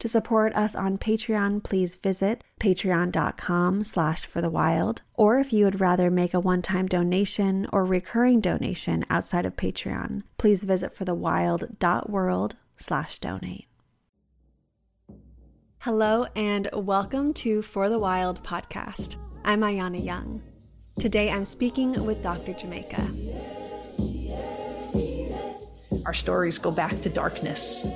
To support us on Patreon, please visit patreon.com slash for the wild. Or if you would rather make a one-time donation or recurring donation outside of Patreon, please visit forthewild.world slash donate. Hello and welcome to For the Wild podcast. I'm Ayana Young. Today I'm speaking with Dr. Jamaica. Our stories go back to darkness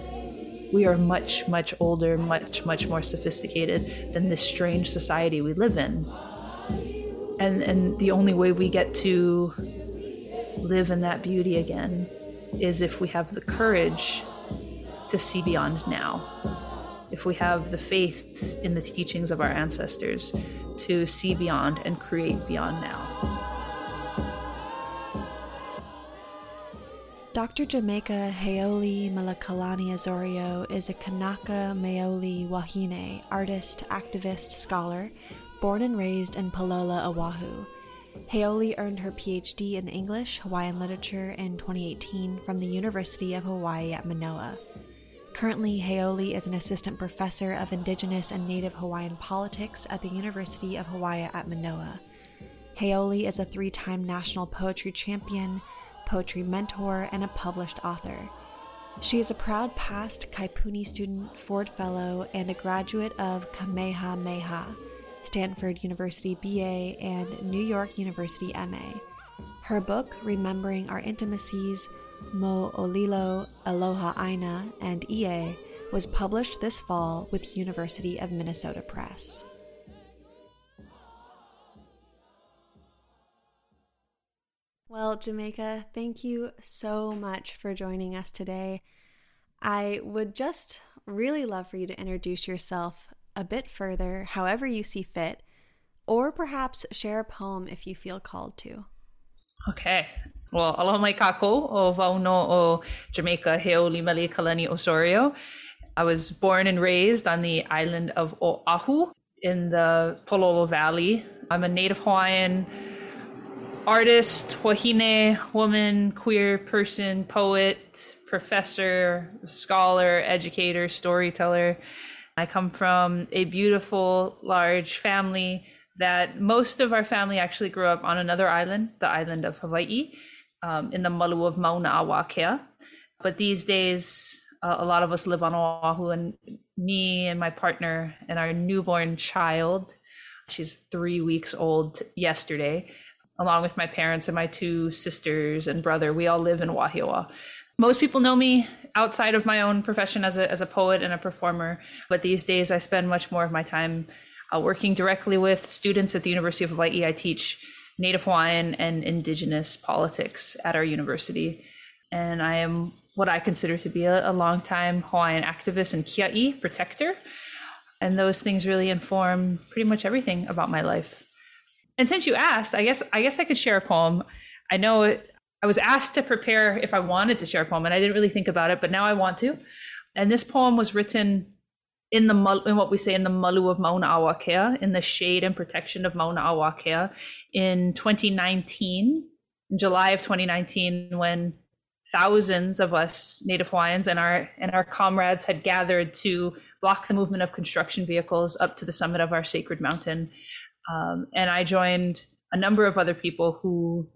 we are much, much older, much, much more sophisticated than this strange society we live in. And, and the only way we get to live in that beauty again is if we have the courage to see beyond now. If we have the faith in the teachings of our ancestors to see beyond and create beyond now. Dr. Jamaica Heoli Malakalani Osorio is a Kanaka Maoli Wahine artist, activist, scholar, born and raised in Palolo, Oahu. Heoli earned her PhD in English, Hawaiian literature in 2018 from the University of Hawaii at Manoa. Currently, Heoli is an assistant professor of Indigenous and Native Hawaiian politics at the University of Hawaii at Manoa. Heoli is a three time national poetry champion poetry mentor, and a published author. She is a proud past Kaiapuni student, Ford Fellow, and a graduate of Kamehameha, Stanford University BA, and New York University MA. Her book, Remembering Our Intimacies, Mo'olelo, Aloha Aina, and Ea, was published this fall with University of Minnesota Press. Well, Jamaica, thank you so much for joining us today. I would just really love for you to introduce yourself a bit further, however you see fit, or perhaps share a poem if you feel called to. Okay. Well, aloha mai kakou o vauno o Jamaica Heoli Mele Kalani Osorio. I was born and raised on the island of Oahu in the Palolo Valley. I'm a native Hawaiian artist, wahine, woman, queer person, poet, professor, scholar, educator, storyteller. I come from a beautiful, large family that most of our family actually grew up on another island, the island of Hawaii, um, in the Malu of Mauna a Wakea. But these days, uh, a lot of us live on Oahu, and me and my partner and our newborn child, she's three weeks old yesterday, along with my parents and my two sisters and brother. We all live in Wahiawa. Most people know me outside of my own profession as a, as a poet and a performer, but these days I spend much more of my time uh, working directly with students at the University of Hawaii. I teach Native Hawaiian and Indigenous politics at our university. And I am what I consider to be a, a longtime Hawaiian activist and kia'i protector. And those things really inform pretty much everything about my life. And since you asked, I guess I guess I could share a poem. I know I was asked to prepare if I wanted to share a poem, and I didn't really think about it, but now I want to. And this poem was written in the in what we say in the malu of Mauna a Wakea, in the shade and protection of Mauna a Wakea, in 2019, in July of 2019, when thousands of us Native Hawaiians and our and our comrades had gathered to block the movement of construction vehicles up to the summit of our sacred mountain um, and I joined a number of other people who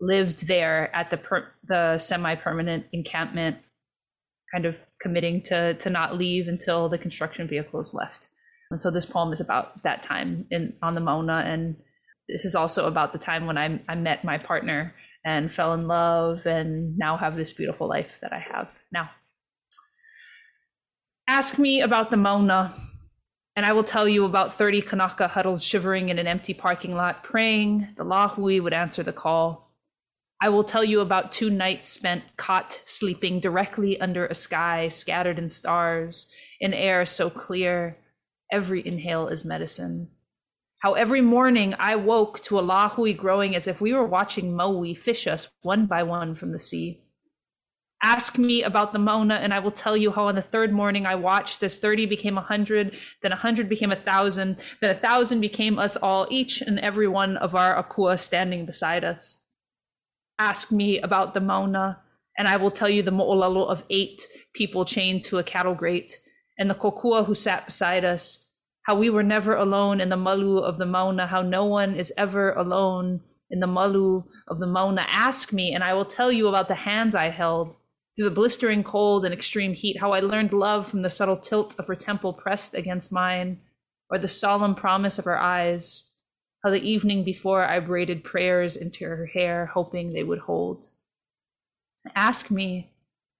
lived there at the per- the semi-permanent encampment, kind of committing to to not leave until the construction vehicles left. And so this poem is about that time in on the Mauna, and this is also about the time when I, I met my partner and fell in love, and now have this beautiful life that I have now. Ask me about the Mauna and I will tell you about 30 Kanaka huddled shivering in an empty parking lot, praying the Lahui would answer the call. I will tell you about two nights spent caught sleeping directly under a sky scattered in stars, in air so clear, every inhale is medicine. How every morning I woke to a lahui growing as if we were watching Maui fish us one by one from the sea. Ask me about the Mauna, and I will tell you how on the third morning I watched as 30 became a 100, then a 100 became a 1,000, then a 1,000 became us all, each and every one of our Akua standing beside us. Ask me about the Mauna, and I will tell you the mo'olelo of eight people chained to a cattle grate, and the kokua who sat beside us, how we were never alone in the malu of the Mauna, how no one is ever alone in the malu of the Mauna. Ask me, and I will tell you about the hands I held through the blistering cold and extreme heat, how I learned love from the subtle tilt of her temple pressed against mine, or the solemn promise of her eyes, how the evening before I braided prayers into her hair, hoping they would hold. Ask me,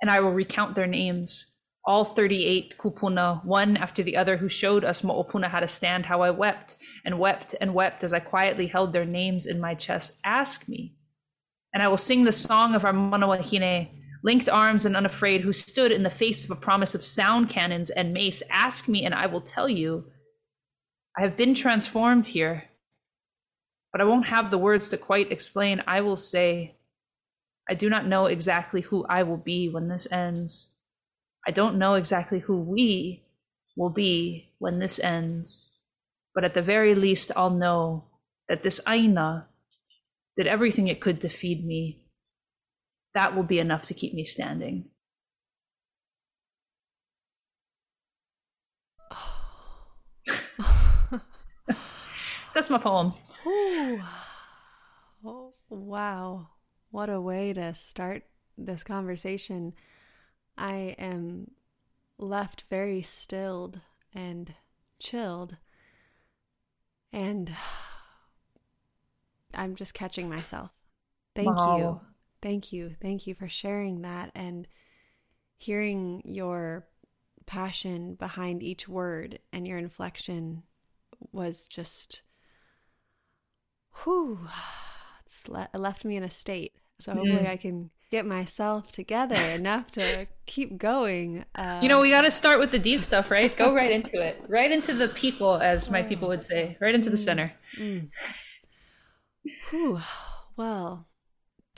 and I will recount their names, all 38 kupuna, one after the other, who showed us Mo'opuna how to stand, how I wept and wept and wept as I quietly held their names in my chest. Ask me, and I will sing the song of our Manawahine, linked arms and unafraid, who stood in the face of a promise of sound cannons and mace. Ask me, and I will tell you. I have been transformed here, but I won't have the words to quite explain. I will say, I do not know exactly who I will be when this ends. I don't know exactly who we will be when this ends, but at the very least, I'll know that this Aina did everything it could to feed me that will be enough to keep me standing. That's my poem. Oh, wow. What a way to start this conversation. I am left very stilled and chilled. And I'm just catching myself. Thank wow. you. Thank you. Thank you for sharing that and hearing your passion behind each word and your inflection was just whew it's le- left me in a state so hopefully mm. i can get myself together enough to keep going uh, you know we got to start with the deep stuff right go right into it right into the people as my people would say right into the mm. center mm. Whew. well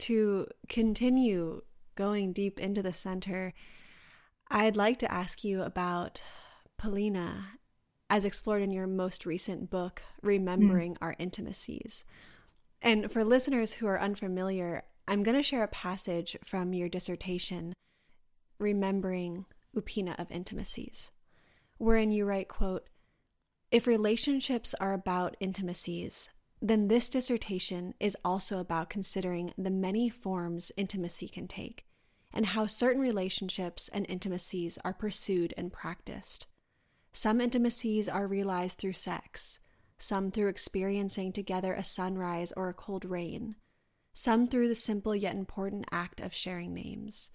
to continue going deep into the center, I'd like to ask you about pilina as explored in your most recent book, Remembering mm. Our Intimacies. And for listeners who are unfamiliar, I'm going to share a passage from your dissertation, Remembering Upena of Intimacies, wherein you write, quote, if relationships are about intimacies, then this dissertation is also about considering the many forms intimacy can take and how certain relationships and intimacies are pursued and practiced. Some intimacies are realized through sex, some through experiencing together a sunrise or a cold rain, some through the simple yet important act of sharing names,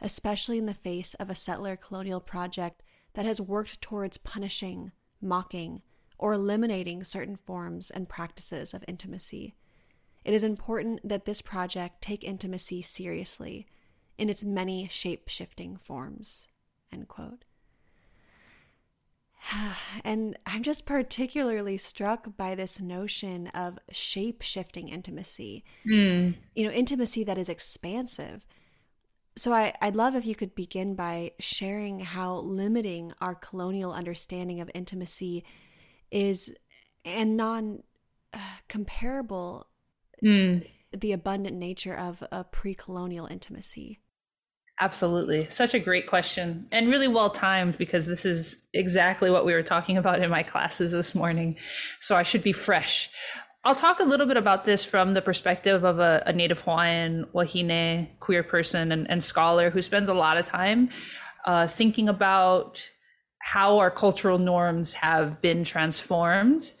especially in the face of a settler colonial project that has worked towards punishing, mocking, or eliminating certain forms and practices of intimacy. It is important that this project take intimacy seriously in its many shape shifting forms. End quote. And I'm just particularly struck by this notion of shape shifting intimacy. Mm. You know, intimacy that is expansive. So I, I'd love if you could begin by sharing how limiting our colonial understanding of intimacy is and non uh, comparable mm. the abundant nature of a pre-colonial intimacy. Absolutely. Such a great question and really well timed because this is exactly what we were talking about in my classes this morning so i should be fresh. I'll talk a little bit about this from the perspective of a, a Native Hawaiian, Wahine, queer person and, and, scholar who spends a lot of time uh, thinking about how our cultural norms have been transformed,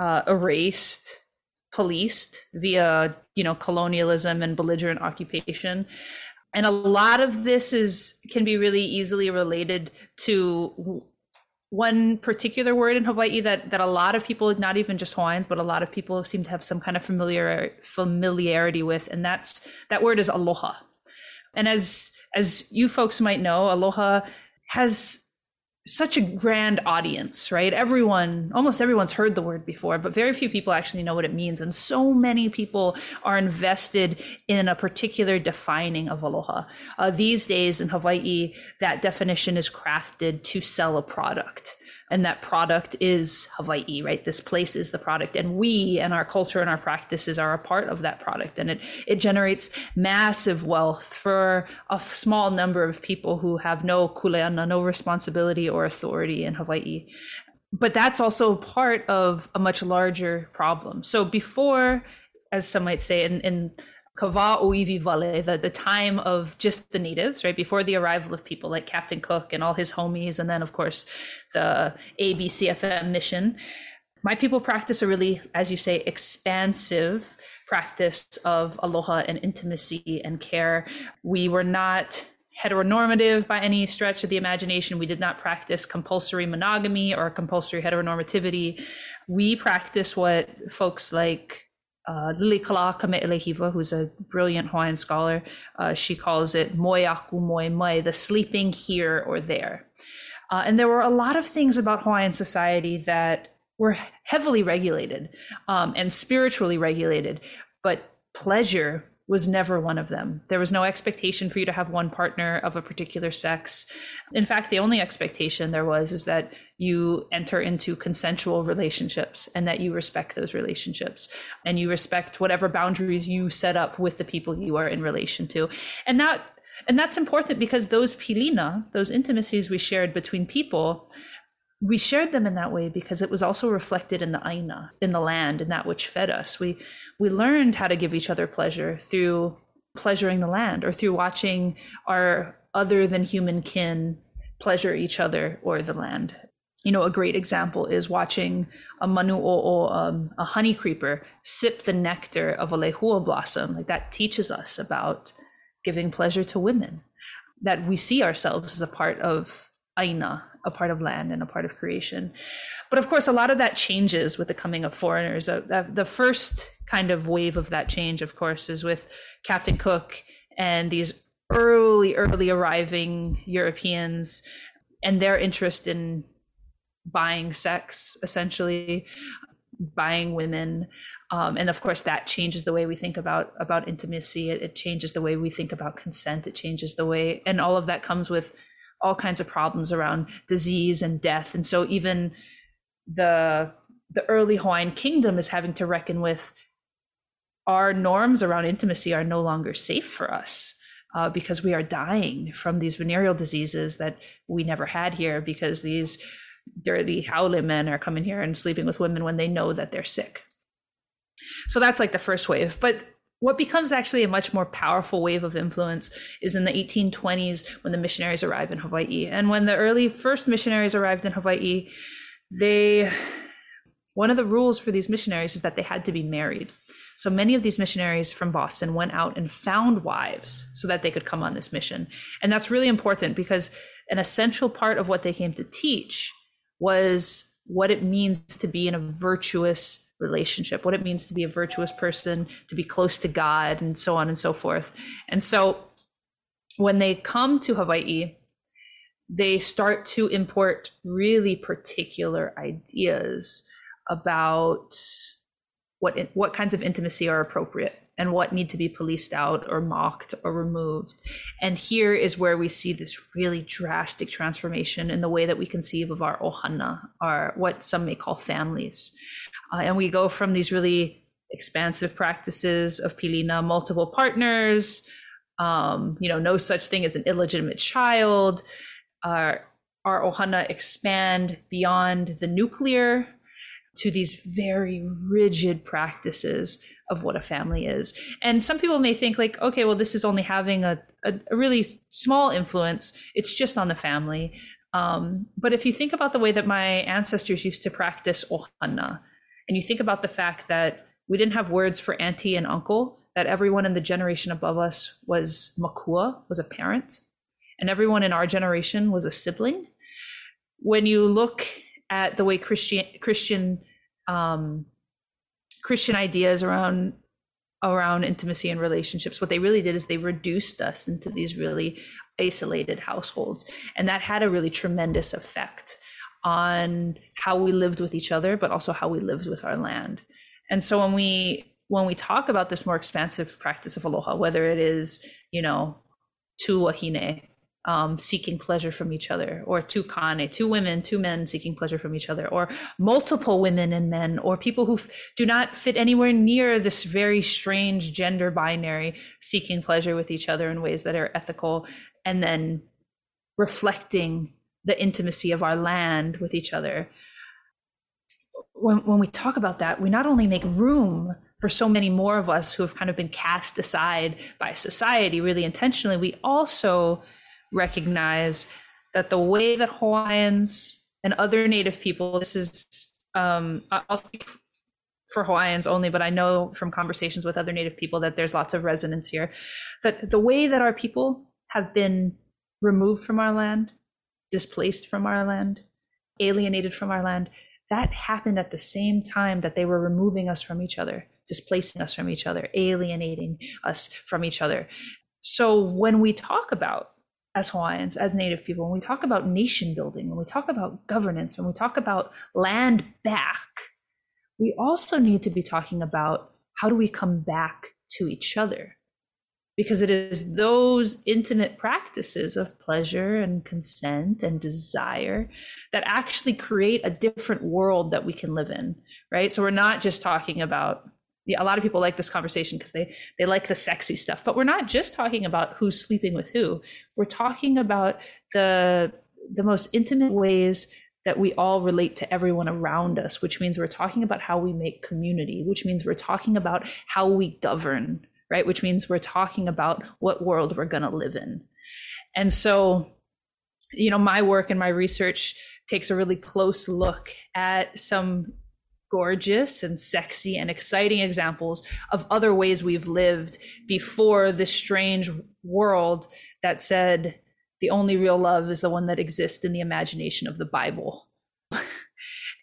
uh, erased, policed via you know colonialism and belligerent occupation and a lot of this is can be really easily related to one particular word in Hawaii that that a lot of people, not even just Hawaiians, but a lot of people seem to have some kind of familiar familiarity with, and that's that word is aloha. And as as you folks might know, aloha has such a grand audience, right? Everyone, almost everyone's heard the word before, but very few people actually know what it means. And so many people are invested in a particular defining of aloha. Uh, these days in Hawaii, that definition is crafted to sell a product and that product is Hawaii, right? This place is the product, and we and our culture and our practices are a part of that product, and it it generates massive wealth for a small number of people who have no kuleana, no responsibility or authority in Hawaii. But that's also part of a much larger problem. So before, as some might say, in, in Kava Oiwi Vale, the, the time of just the natives, right? Before the arrival of people like Captain Cook and all his homies, and then, of course, the ABCFM mission. My people practice a really, as you say, expansive practice of aloha and intimacy and care. We were not heteronormative by any stretch of the imagination. We did not practice compulsory monogamy or compulsory heteronormativity. We practice what folks like uh, Lilikala Kame'eleihiwa, who's a brilliant Hawaiian scholar, uh, she calls it moeaku moe mai, the sleeping here or there. Uh, and there were a lot of things about Hawaiian society that were heavily regulated um, and spiritually regulated, but pleasure was never one of them. There was no expectation for you to have one partner of a particular sex. In fact, the only expectation there was is that you enter into consensual relationships and that you respect those relationships and you respect whatever boundaries you set up with the people you are in relation to. And that and that's important because those pilina, those intimacies we shared between people, we shared them in that way because it was also reflected in the aina, in the land, in that which fed us. We we learned how to give each other pleasure through pleasuring the land or through watching our other than human kin pleasure each other or the land. You know, a great example is watching a manu o um, a honey creeper sip the nectar of a lehua blossom. Like that teaches us about giving pleasure to women, that we see ourselves as a part of aina, a part of land and a part of creation. But of course, a lot of that changes with the coming of foreigners. Uh, the first kind of wave of that change, of course, is with Captain Cook and these early, early arriving Europeans and their interest in buying sex, essentially buying women um, and of course that changes the way we think about about intimacy it, it, changes the way we think about consent it changes the way and all of that comes with all kinds of problems around disease and death and so even the the early hawaiian kingdom is having to reckon with our norms around intimacy are no longer safe for us uh, because we are dying from these venereal diseases that we never had here because these dirty haole men are coming here and sleeping with women when they know that they're sick. So that's like the first wave. But what becomes actually a much more powerful wave of influence is in the 1820s when the missionaries arrive in Hawaii. And when the early first missionaries arrived in Hawaii, they one of the rules for these missionaries is that they had to be married. So many of these missionaries from Boston went out and found wives so that they could come on this mission. And that's really important because an essential part of what they came to teach was what it means to be in a virtuous relationship, what it means to be a virtuous person, to be close to God, and so on and so forth. And so when they come to Hawaii, they start to import really particular ideas about what what kinds of intimacy are appropriate and what need to be policed out or mocked or removed. And here is where we see this really drastic transformation in the way that we conceive of our ohana, our what some may call families. Uh, and we go from these really expansive practices of pilina, multiple partners, um, you know, no such thing as an illegitimate child. Uh, our ohana expand beyond the nuclear to these very rigid practices of what a family is. And some people may think like, okay, well, this is only having a, a, a really small influence. It's just on the family. Um, but if you think about the way that my ancestors used to practice ohana, and you think about the fact that we didn't have words for auntie and uncle, that everyone in the generation above us was makua, was a parent, and everyone in our generation was a sibling, when you look at the way Christian Christian um, Christian ideas around around intimacy and relationships, what they really did is they reduced us into these really isolated households, and that had a really tremendous effect on how we lived with each other, but also how we lived with our land. And so when we when we talk about this more expansive practice of aloha, whether it is you know tu wahine, um, seeking pleasure from each other, or two kane, two women, two men seeking pleasure from each other, or multiple women and men, or people who f- do not fit anywhere near this very strange gender binary, seeking pleasure with each other in ways that are ethical, and then reflecting the intimacy of our land with each other. When, when we talk about that, we not only make room for so many more of us who have kind of been cast aside by society really intentionally, we also recognize that the way that Hawaiians and other Native people, this is, um, I'll speak for Hawaiians only, but I know from conversations with other Native people that there's lots of resonance here, that the way that our people have been removed from our land, displaced from our land, alienated from our land, that happened at the same time that they were removing us from each other, displacing us from each other, alienating us from each other. So when we talk about as Hawaiians, as Native people, when we talk about nation building, when we talk about governance, when we talk about land back, we also need to be talking about how do we come back to each other? Because it is those intimate practices of pleasure and consent and desire that actually create a different world that we can live in, right? So we're not just talking about yeah, a lot of people like this conversation because they they like the sexy stuff but we're not just talking about who's sleeping with who we're talking about the the most intimate ways that we all relate to everyone around us which means we're talking about how we make community which means we're talking about how we govern right? Which means we're talking about what world we're going to live in. And so you know my work and my research takes a really close look at some gorgeous and sexy and exciting examples of other ways we've lived before this strange world that said the only real love is the one that exists in the imagination of the bible.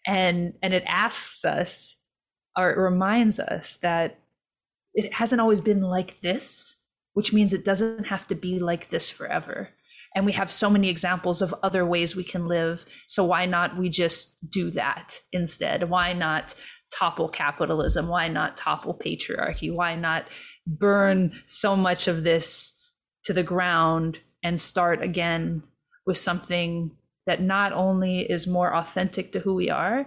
And and it asks us or it reminds us that it hasn't always been like this which means it doesn't have to be like this forever. And we have so many examples of other ways we can live. So why not we just do that instead? Why not topple capitalism? Why not topple patriarchy? Why not burn so much of this to the ground and start again with something that not only is more authentic to who we are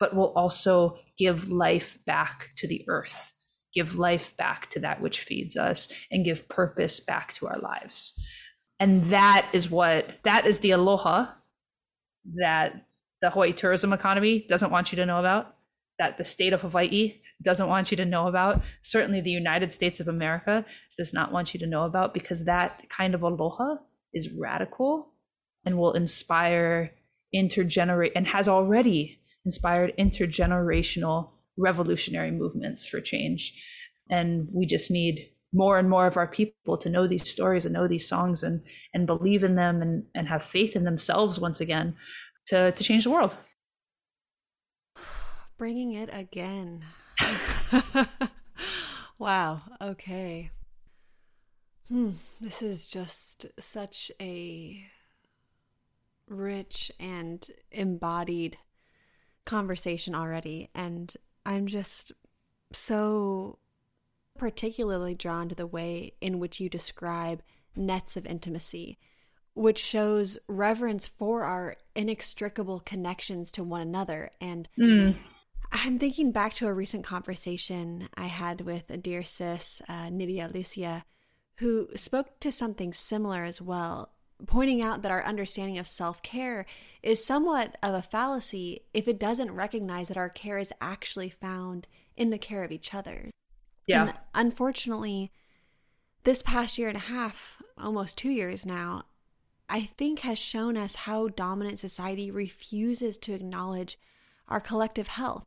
but will also give life back to the earth give life back to that which feeds us and give purpose back to our lives. And that is what that is the aloha that the Hawaii tourism economy doesn't want you to know about, that the state of Hawaii doesn't want you to know about, certainly the United States of America does not want you to know about, because that kind of aloha is radical and will inspire intergenerate and has already inspired intergenerational revolutionary movements for change. And we just need more and more of our people to know these stories and know these songs and and believe in them and and have faith in themselves once again to to change the world. Bringing it again. Wow. Okay. Hmm. This is just such a rich and embodied conversation already. And i'm just so particularly drawn to the way in which you describe nets of intimacy, which shows reverence for our inextricable connections to one another. And mm. I'm thinking back to a recent conversation I had with a dear sis, uh, Nydia Alicia, who spoke to something similar as well, pointing out that our understanding of self care is somewhat of a fallacy if it doesn't recognize that our care is actually found in the care of each other. Yeah. And unfortunately, this past year and a half, almost two years now, I think has shown us how dominant society refuses to acknowledge our collective health,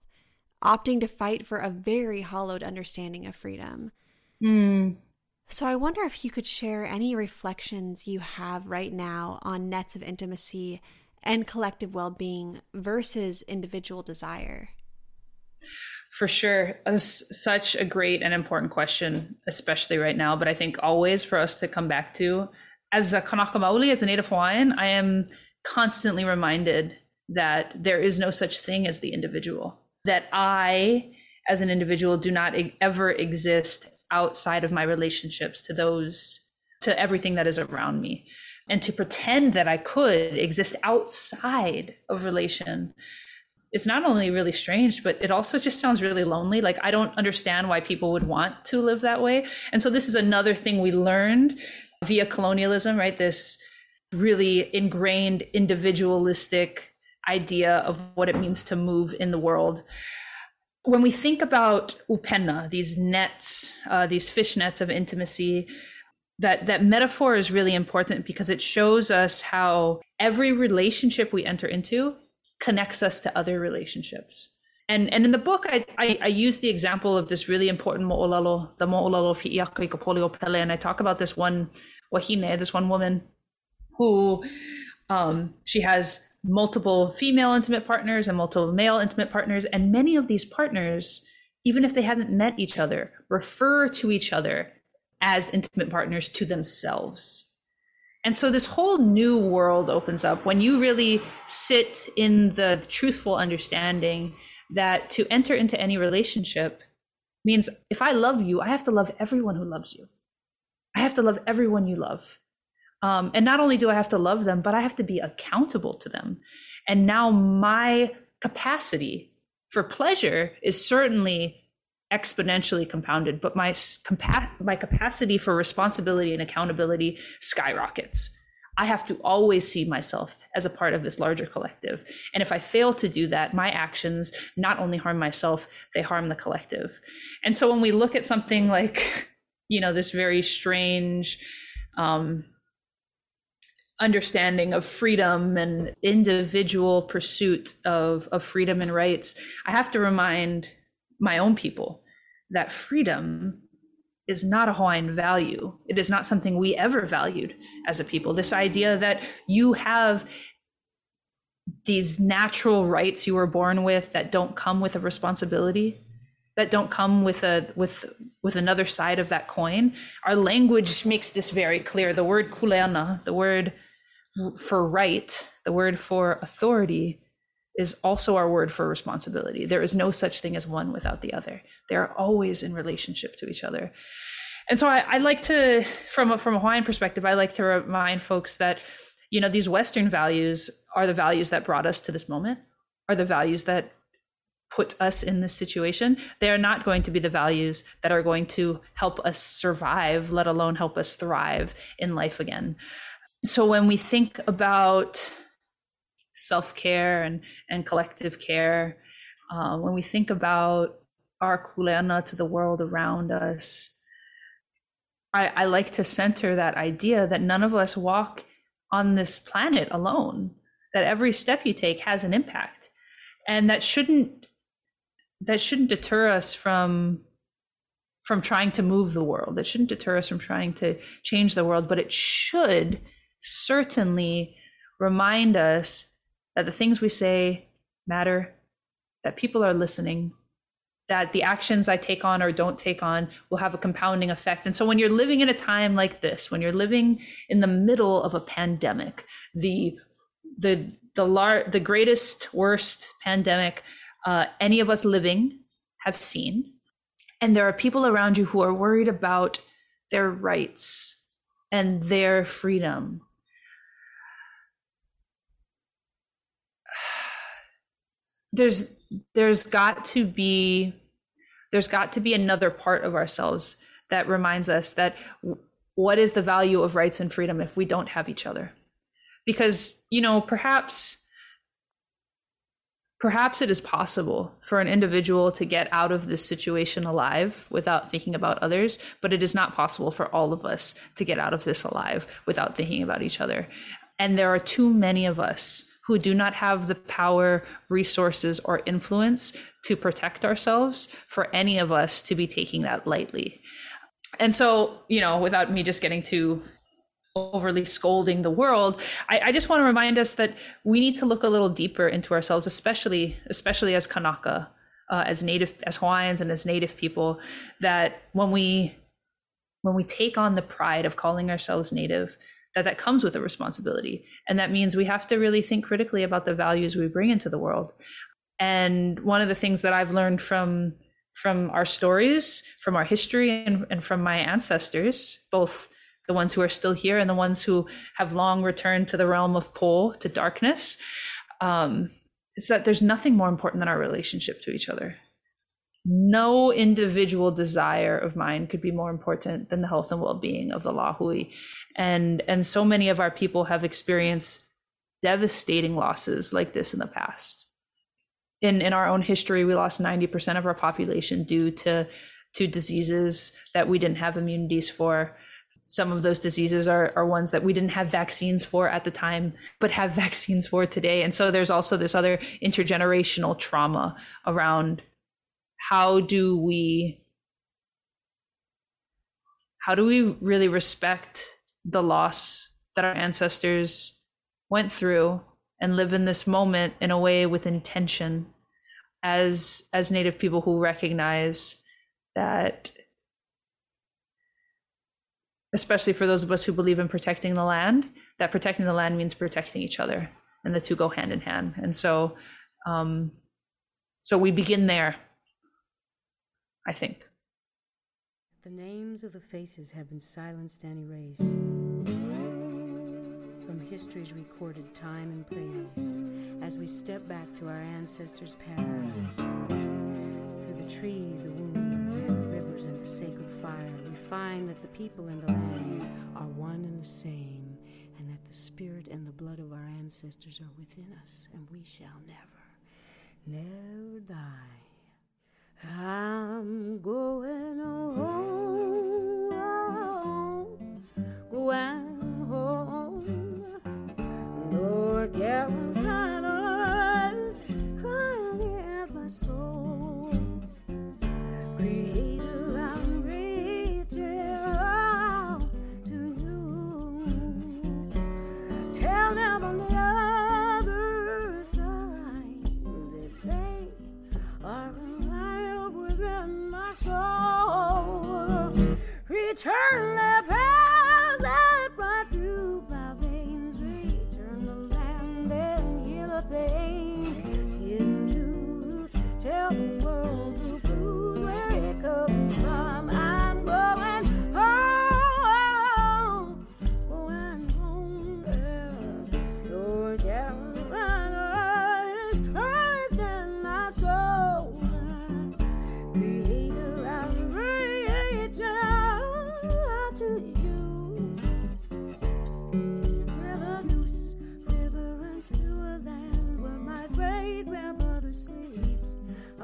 opting to fight for a very hollowed understanding of freedom. Mm. So I wonder if you could share any reflections you have right now on nets of intimacy and collective well being versus individual desire? For sure. That's such a great and important question, especially right now, but I think always for us to come back to. As a Kanaka Maoli, as a Native Hawaiian, I am constantly reminded that there is no such thing as the individual, that I, as an individual, do not ever exist outside of my relationships to those, to everything that is around me. And to pretend that I could exist outside of relation is not only really strange, but it also just sounds really lonely. Like, I don't understand why people would want to live that way. And so, this is another thing we learned via colonialism, right? This really ingrained individualistic idea of what it means to move in the world. When we think about upena, these nets, uh, these fish nets of intimacy, that that metaphor is really important because it shows us how every relationship we enter into connects us to other relationships. And, and in the book, I, I, I use the example of this really important mo'olelo, the mo'olelo Hi'iaka i pele, and I talk about this one wahine, this one woman who um, she has multiple female intimate partners and multiple male intimate partners. And many of these partners, even if they haven't met each other, refer to each other as intimate partners to themselves. And so this whole new world opens up when you really sit in the truthful understanding that to enter into any relationship means if I love you, I have to love everyone who loves you. I have to love everyone you love. Um, and not only do I have to love them, but I have to be accountable to them. And now my capacity for pleasure is certainly exponentially compounded, but my compa- my capacity for responsibility and accountability skyrockets. I have to always see myself as a part of this larger collective. And if I fail to do that, my actions not only harm myself, they harm the collective. And so when we look at something like, you know, this very strange um, understanding of freedom and individual pursuit of, of freedom and rights, I have to remind my own people that freedom is not a Hawaiian value. It is not something we ever valued as a people. This idea that you have these natural rights you were born with that don't come with a responsibility that don't come with a with with another side of that coin our language makes this very clear the word kuleana the word for right the word for authority is also our word for responsibility. There is no such thing as one without the other. They are always in relationship to each other. And so I, I like to, from a, from a Hawaiian perspective, I like to remind folks that, you know, these Western values are the values that brought us to this moment, are the values that put us in this situation. They are not going to be the values that are going to help us survive, let alone help us thrive in life again. So when we think about self care and, and collective care, uh, when we think about our kuleana to the world around us, I, I like to center that idea that none of us walk on this planet alone, that every step you take has an impact. And that shouldn't that shouldn't deter us from from trying to move the world. It shouldn't deter us from trying to change the world, but it should certainly remind us that the things we say matter, that people are listening, that the actions I take on or don't take on will have a compounding effect. And so when you're living in a time like this, when you're living in the middle of a pandemic, the the the lar- the greatest worst pandemic uh, any of us living have seen, and there are people around you who are worried about their rights and their freedom there's there's got to be there's got to be another part of ourselves that reminds us that what is the value of rights and freedom if we don't have each other? Because you know perhaps perhaps it is possible for an individual to get out of this situation alive without thinking about others but it is not possible for all of us to get out of this alive without thinking about each other. And there are too many of us who do not have the power, resources, or influence to protect ourselves for any of us to be taking that lightly. And so, you know, without me just getting too overly scolding the world I, I, just want to remind us that we need to look a little deeper into ourselves especially especially as kanaka uh, as native as hawaiians and as native people that when we when we take on the pride of calling ourselves native that that comes with a responsibility and that means we have to really think critically about the values we bring into the world and one of the things that i've learned from from our stories from our history and, and from my ancestors both the ones who are still here and the ones who have long returned to the realm of pole to darkness, um, it's that there's nothing more important than our relationship to each other. No individual desire of mine could be more important than the health and well-being of the Lahui. And and so many of our people have experienced devastating losses like this in the past. In in our own history, we lost 90% of our population due to to diseases that we didn't have immunities for some of those diseases are, are ones that we didn't have vaccines for at the time, but have vaccines for today. And so there's also this other intergenerational trauma around how do we how do we really respect the loss that our ancestors went through and live in this moment in a way with intention as as native people who recognize that especially for those of us who believe in protecting the land, that protecting the land means protecting each other, and the two go hand in hand. And so, um, so we begin there. I think. The names of the faces have been silenced and erased from history's recorded time and place as we step back through our ancestors' paths, through the trees, the womb, and the rivers, and the sacred fire We find that the people in the land are one and the same, and that the spirit and the blood of our ancestors are within us, and we shall never, never die. I'm going home, going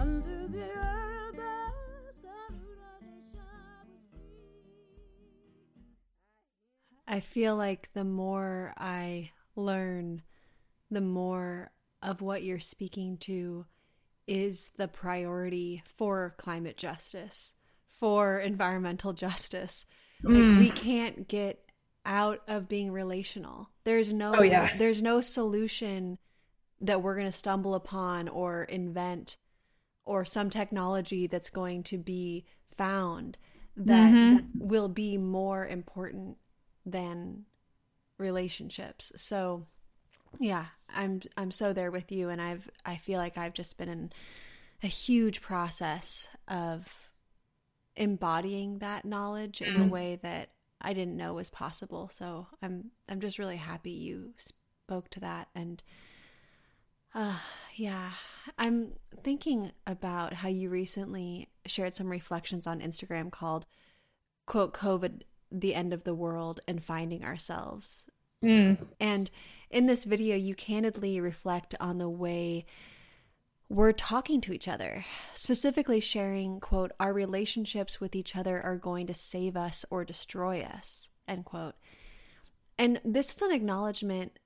under the earth. the Scarlet nation was free. I feel like the more I learn, the more of what you're speaking to is the priority for climate justice, for environmental justice. Like mm. we can't get out of being relational. There's no Oh, yeah. there's no solution that we're going to stumble upon or invent or some technology that's going to be found that mm-hmm. will be more important than relationships. So yeah, I'm I'm so there with you and I've I feel like I've just been in a huge process of embodying that knowledge in a mm-hmm. way that I didn't know was possible. So I'm I'm just really happy you spoke to that and uh yeah, I'm thinking about how you recently shared some reflections on Instagram called quote COVID the end of the world and finding ourselves. And in this video, you candidly reflect on the way we're talking to each other, specifically sharing, quote, our relationships with each other are going to save us or destroy us, end quote. And this is an acknowledgement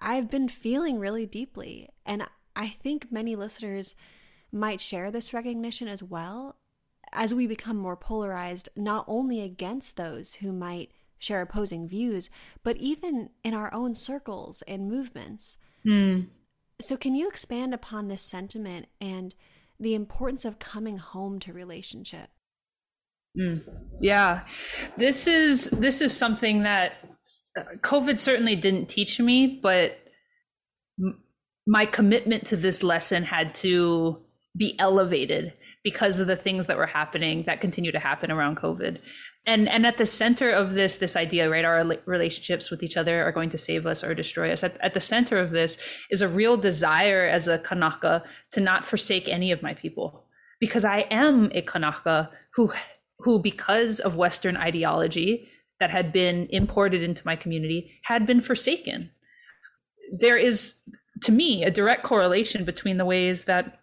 I've been feeling really deeply. And I think many listeners might share this recognition as well as we become more polarized, not only against those who might share opposing views, but even in our own circles and movements. Mm. So, can you expand upon this sentiment and the importance of coming home to relationship? Mm. Yeah, this is this is something that COVID certainly didn't teach me, but my commitment to this lesson had to be elevated because of the things that were happening that continue to happen around COVID. And and at the center of this this idea, right, our relationships with each other are going to save us or destroy us. At, at the center of this is a real desire as a Kanaka to not forsake any of my people, because I am a Kanaka who who because of Western ideology that had been imported into my community had been forsaken. There is, to me, a direct correlation between the ways that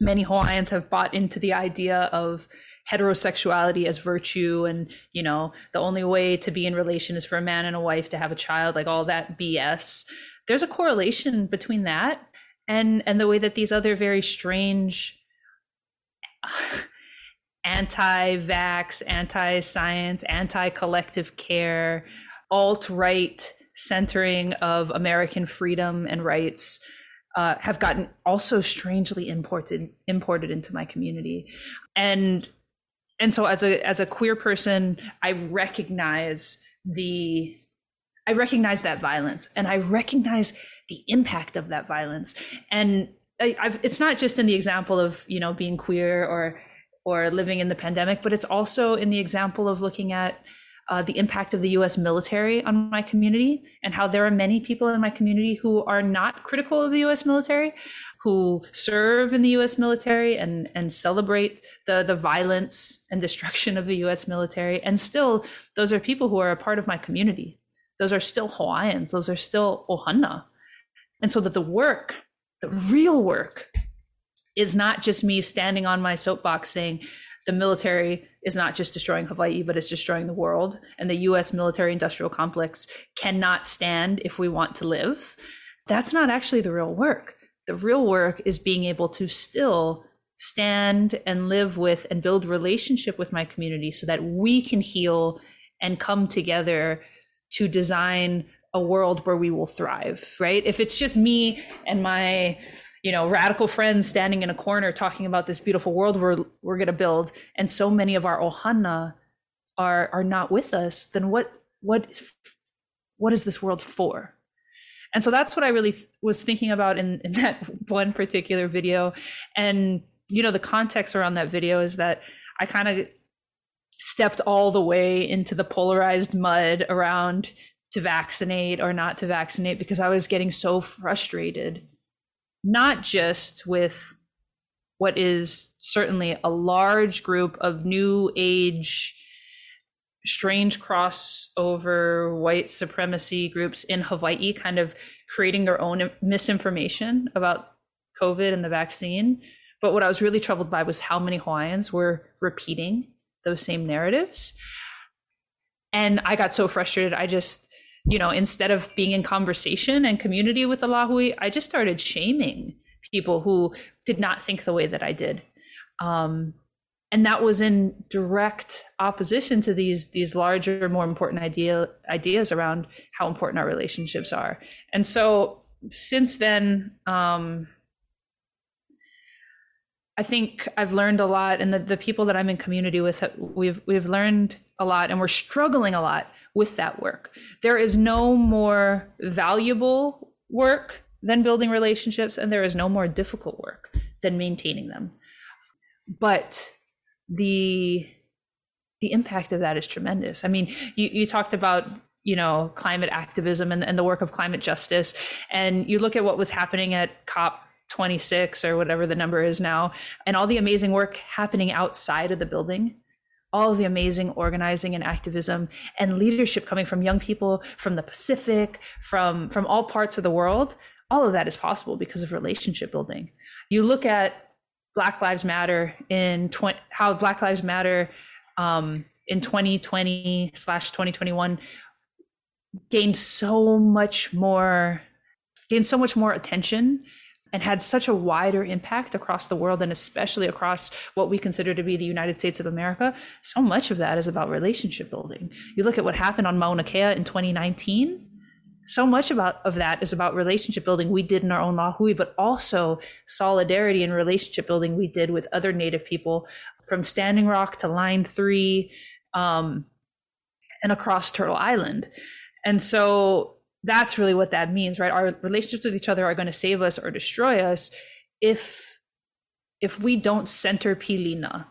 many Hawaiians have bought into the idea of heterosexuality as virtue and you know the only way to be in relation is for a man and a wife to have a child like all that bs there's a correlation between that and and the way that these other very strange anti-vax anti-science anti-collective care alt-right centering of american freedom and rights uh, have gotten also strangely imported imported into my community. And and so as a as a queer person i recognize the i recognize that violence and i recognize the impact of that violence. And I, it's not just in the example of you know being queer or or living in the pandemic but it's also in the example of looking at uh, the impact of the US military on my community and how there are many people in my community who are not critical of the US military, who serve in the US military and, and celebrate the, the violence and destruction of the US military. And still, those are people who are a part of my community. Those are still Hawaiians, those are still Ohana. And so that the work, the real work, is not just me standing on my soapbox saying, the military is not just destroying Hawaii, but it's destroying the world. And the US military industrial complex cannot stand if we want to live. That's not actually the real work. The real work is being able to still stand and live with and build relationship with my community so that we can heal and come together to design a world where we will thrive, right? If it's just me and my you know radical friends standing in a corner talking about this beautiful world we're we're to build and so many of our ohana are are not with us then what what what is this world for? And so that's what i really th- was thinking about in, in that one particular video. And you know the context around that video is that i kind of stepped all the way into the polarized mud around to vaccinate or not to vaccinate because i was getting so frustrated not just with what is certainly a large group of new age strange crossover white supremacy groups in Hawaii kind of creating their own misinformation about COVID and the vaccine. But what I was really troubled by was how many Hawaiians were repeating those same narratives. And I got so frustrated. I just you know, instead of being in conversation and community with the Lahui, I just started shaming people who did not think the way that I did. Um, and that was in direct opposition to these these larger, more important idea ideas around how important our relationships are. And so since then, um, I think I've learned a lot, and the, the people that I'm in community with, we've we've learned a lot, and we're struggling a lot with that work. There is no more valuable work than building relationships, and there is no more difficult work than maintaining them. But the the impact of that is tremendous. I mean, you, you talked about you know climate activism and, and the work of climate justice, and you look at what was happening at COP 26 or whatever the number is now, and all the amazing work happening outside of the building all of the amazing organizing and activism and leadership coming from young people from the Pacific, from from all parts of the world. All of that is possible because of relationship building. You look at Black Lives Matter in 20, how Black Lives Matter um, in 2020 slash 2021 gained so much more gained so much more attention and had such a wider impact across the world and especially across what we consider to be the United States of America, so much of that is about relationship building. You look at what happened on Mauna Kea in 2019, so much about of that is about relationship building we did in our own Lahui, but also solidarity and relationship building we did with other Native people from Standing Rock to Line Three, um, and across Turtle Island. And so that's really what that means, right? Our relationships with each other are going to save us or destroy us if if we don't center Pilina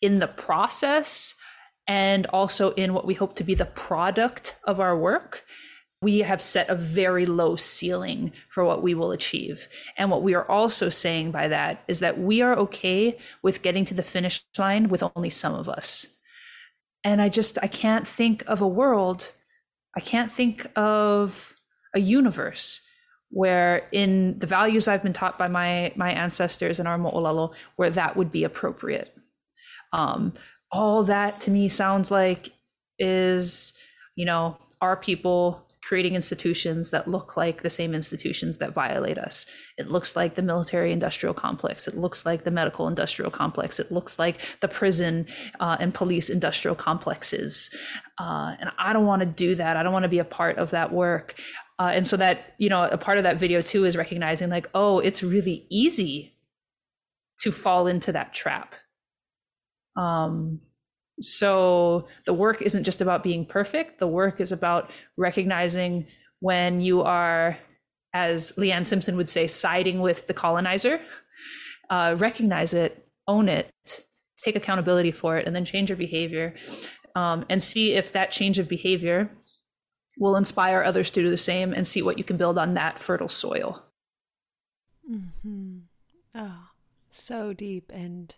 in the process and also in what we hope to be the product of our work we have set a very low ceiling for what we will achieve. And what we are also saying by that is that we are okay with getting to the finish line with only some of us. And I just, I can't think of a world, I can't think of a universe where in the values I've been taught by my my ancestors and our mo'olelo, where that would be appropriate. Um, all that to me sounds like is, you know, our people creating institutions that look like the same institutions that violate us. It looks like the military industrial complex. It looks like the medical industrial complex. It looks like the prison uh, and police industrial complexes. Uh, and I don't want to do that. I don't want to be a part of that work. Uh, and so that, you know, a part of that video too is recognizing like, oh, it's really easy to fall into that trap. Um, so the work isn't just about being perfect. The work is about recognizing when you are, as Leanne Simpson would say, siding with the colonizer. Uh, recognize it, own it, take accountability for it, and then change your behavior. Um, and see if that change of behavior will inspire others to do the same and see what you can build on that fertile soil. Mm-hmm. Oh, so deep and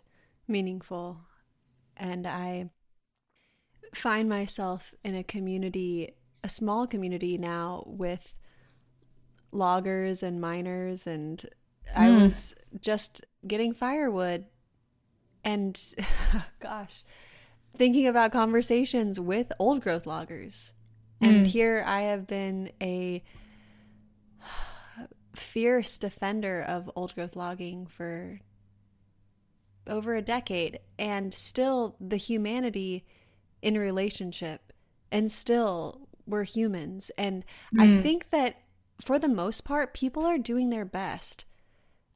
meaningful and I find myself in a community, a small community now with loggers and miners and mm. I hmm. was just getting firewood and gosh, thinking about conversations with old growth loggers. Mm. And hmm. here I have been a fierce defender of old growth logging for over a decade and still the humanity in relationship and still we're humans and mm. i think that for the most part people are doing their best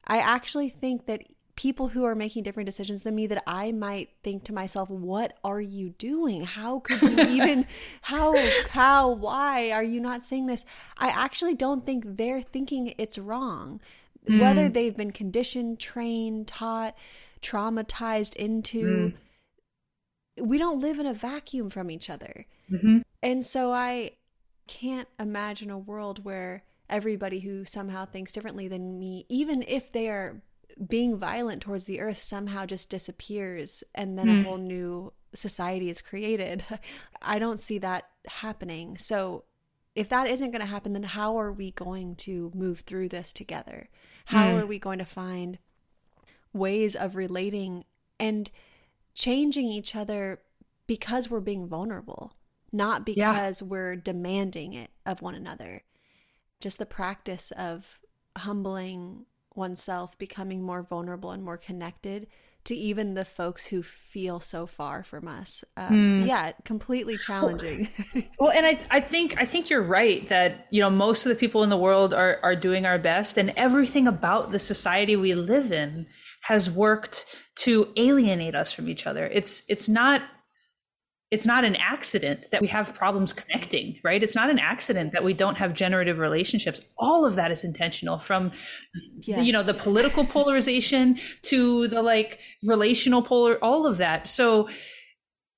i actually think that people who are making different decisions than me that i might think to myself what are you doing how could you even how how why are you not saying this i actually don't think they're thinking it's wrong mm. whether they've been conditioned trained taught traumatized into mm. we don't live in a vacuum from each other mm-hmm. and so i can't imagine a world where everybody who somehow thinks differently than me even if they are being violent towards the earth somehow just disappears and then mm. a whole new society is created i don't see that happening so if that isn't going to happen then how are we going to move through this together how mm. are we going to find ways of relating and changing each other because we're being vulnerable, not because yeah. we're demanding it of one another. Just the practice of humbling oneself, becoming more vulnerable and more connected to even the folks who feel so far from us. Um, mm. Yeah, completely challenging. well, and I, I think I think you're right that you know most of the people in the world are are doing our best, and everything about the society we live in has worked to alienate us from each other. It's it's not it's not an accident that we have problems connecting, right? It's not an accident that we don't have generative relationships. All of that is intentional from yes. you know the political polarization to the like relational polar all of that. So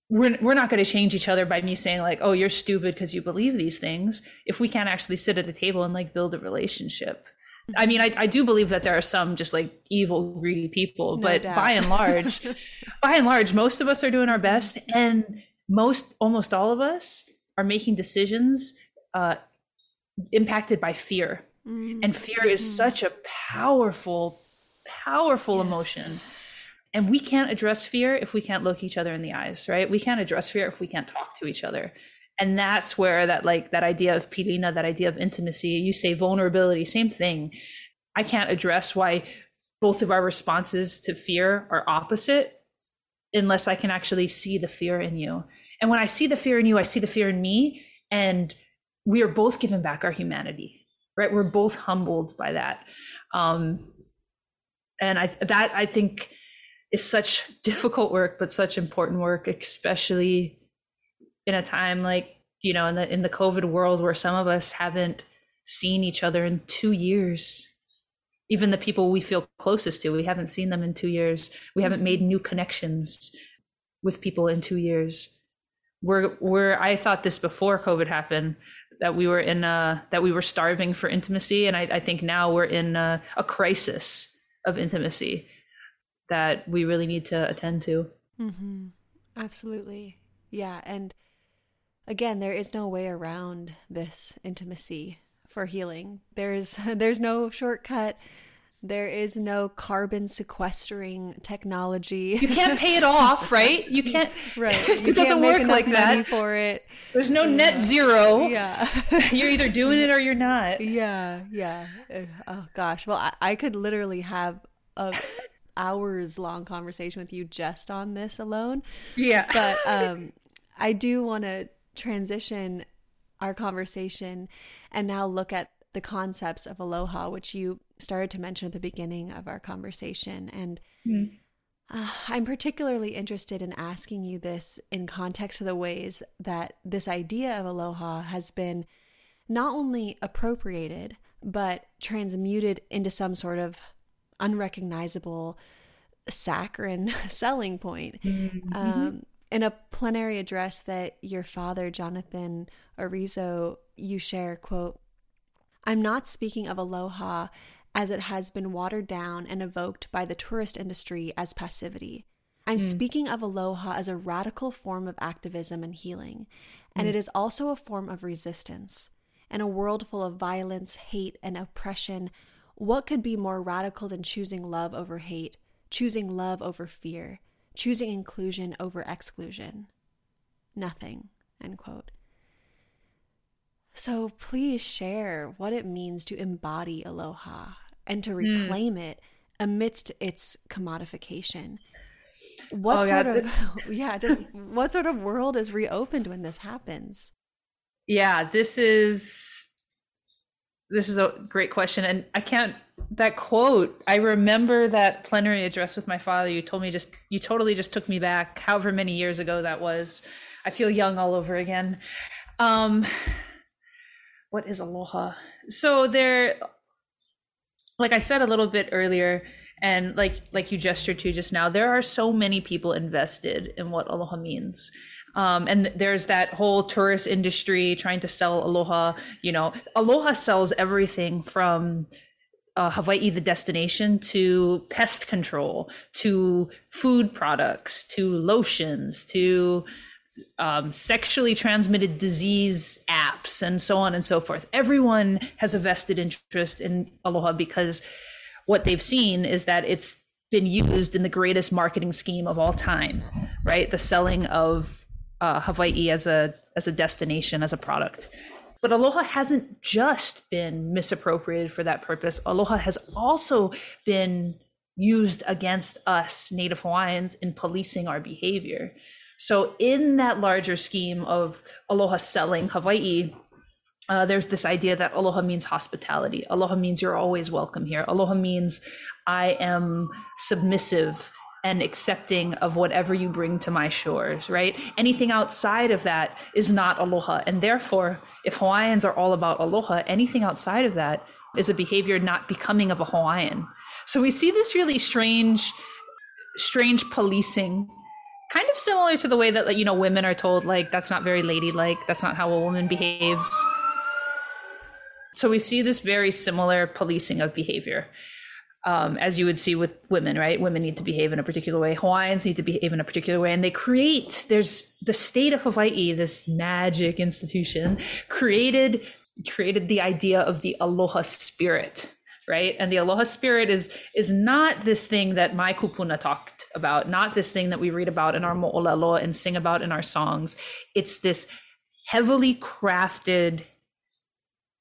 we're, we're not going to change each other by me saying like oh you're stupid because you believe these things if we can't actually sit at a table and like build a relationship I mean, I, I do believe that there are some just like evil, greedy people, no but doubt. by and large, by and large, most of us are doing our best, and most, almost all of us, are making decisions uh, impacted by fear, mm-hmm. and fear is mm-hmm. such a powerful, powerful yes. emotion. And we can't address fear if we can't look each other in the eyes, right? We can't address fear if we can't talk to each other and that's where that like that idea of pilina that idea of intimacy you say vulnerability same thing I can't address why both of our responses to fear are opposite unless I can actually see the fear in you. And when I see the fear in you, I see the fear in me. And we are both given back our humanity, right? We're both humbled by that. Um, and I, that I think is such difficult work, but such important work, especially in a time like, you know, in the, in the COVID world where some of us haven't seen each other in two years even the people we feel closest to we haven't seen them in two years we haven't made new connections with people in two years we're we're i thought this before covid happened that we were in a that we were starving for intimacy and i, I think now we're in a, a crisis of intimacy that we really need to attend to mm-hmm. absolutely yeah and again there is no way around this intimacy for healing. There's there's no shortcut. There is no carbon sequestering technology. You can't pay it off, right? You can't. Right. You it doesn't work like that. For it. There's no yeah. net zero. Yeah. you're either doing it or you're not. Yeah. Yeah. Oh gosh. Well, I, I could literally have a hours long conversation with you just on this alone. Yeah. But um, I do want to transition our conversation and now look at the concepts of aloha, which you started to mention at the beginning of our conversation. And mm. uh, I'm particularly interested in asking you this in context of the ways that this idea of aloha has been not only appropriated, but transmuted into some sort of unrecognizable saccharine selling point. Mm-hmm. Um, in a plenary address that your father, Jonathan Osorio, you share, quote, I'm not speaking of aloha as it has been watered down and evoked by the tourist industry as passivity. I'm mm. speaking of aloha as a radical form of activism and healing, and mm. it is also a form of resistance. In a world full of violence, hate, and oppression, what could be more radical than choosing love over hate, choosing love over fear, choosing inclusion over exclusion? Nothing. End quote. So please share what it means to embody aloha and to hmm. reclaim mm. it amidst its commodification. What oh, sort God. of yeah, just what sort of world is reopened when this happens? Yeah, this is this is a great question and I can't that quote i remember that plenary address with my father you told me just you totally just took me back however many years ago that was i feel young all over again um what is aloha? So there like i said a little bit earlier and like like you gestured to just now there are so many people invested in what aloha means. Um, and there's that whole tourist industry trying to sell aloha you know. Aloha sells everything from uh, Hawaii the destination to pest control to food products to lotions to um, sexually transmitted disease apps and so on and so forth. Everyone has a vested interest in Aloha because what they've seen is that it's been used in the greatest marketing scheme of all time, right? The selling of uh, Hawaii as a as a destination as a product. But aloha hasn't just been misappropriated for that purpose. Aloha has also been used against us Native Hawaiians in policing our behavior. So, in that larger scheme of aloha selling Hawaii, uh, there's this idea that aloha means hospitality. Aloha means you're always welcome here. Aloha means I am submissive and accepting of whatever you bring to my shores, right? Anything outside of that is not aloha. And therefore, if Hawaiians are all about aloha, anything outside of that is a behavior not becoming of a Hawaiian. So we see this really strange, strange policing, kind of similar to the way that, you know, women are told, like, that's not very ladylike, that's not how a woman behaves. So we see this very similar policing of behavior um, as you would see with women, right? Women need to behave in a particular way. Hawaiians need to behave in a particular way. And they create, there's the state of Hawaii, this magic institution, created created the idea of the aloha spirit right and the aloha spirit is is not this thing that my kupuna talked about not this thing that we read about in our mo'olelo and sing about in our songs it's this heavily crafted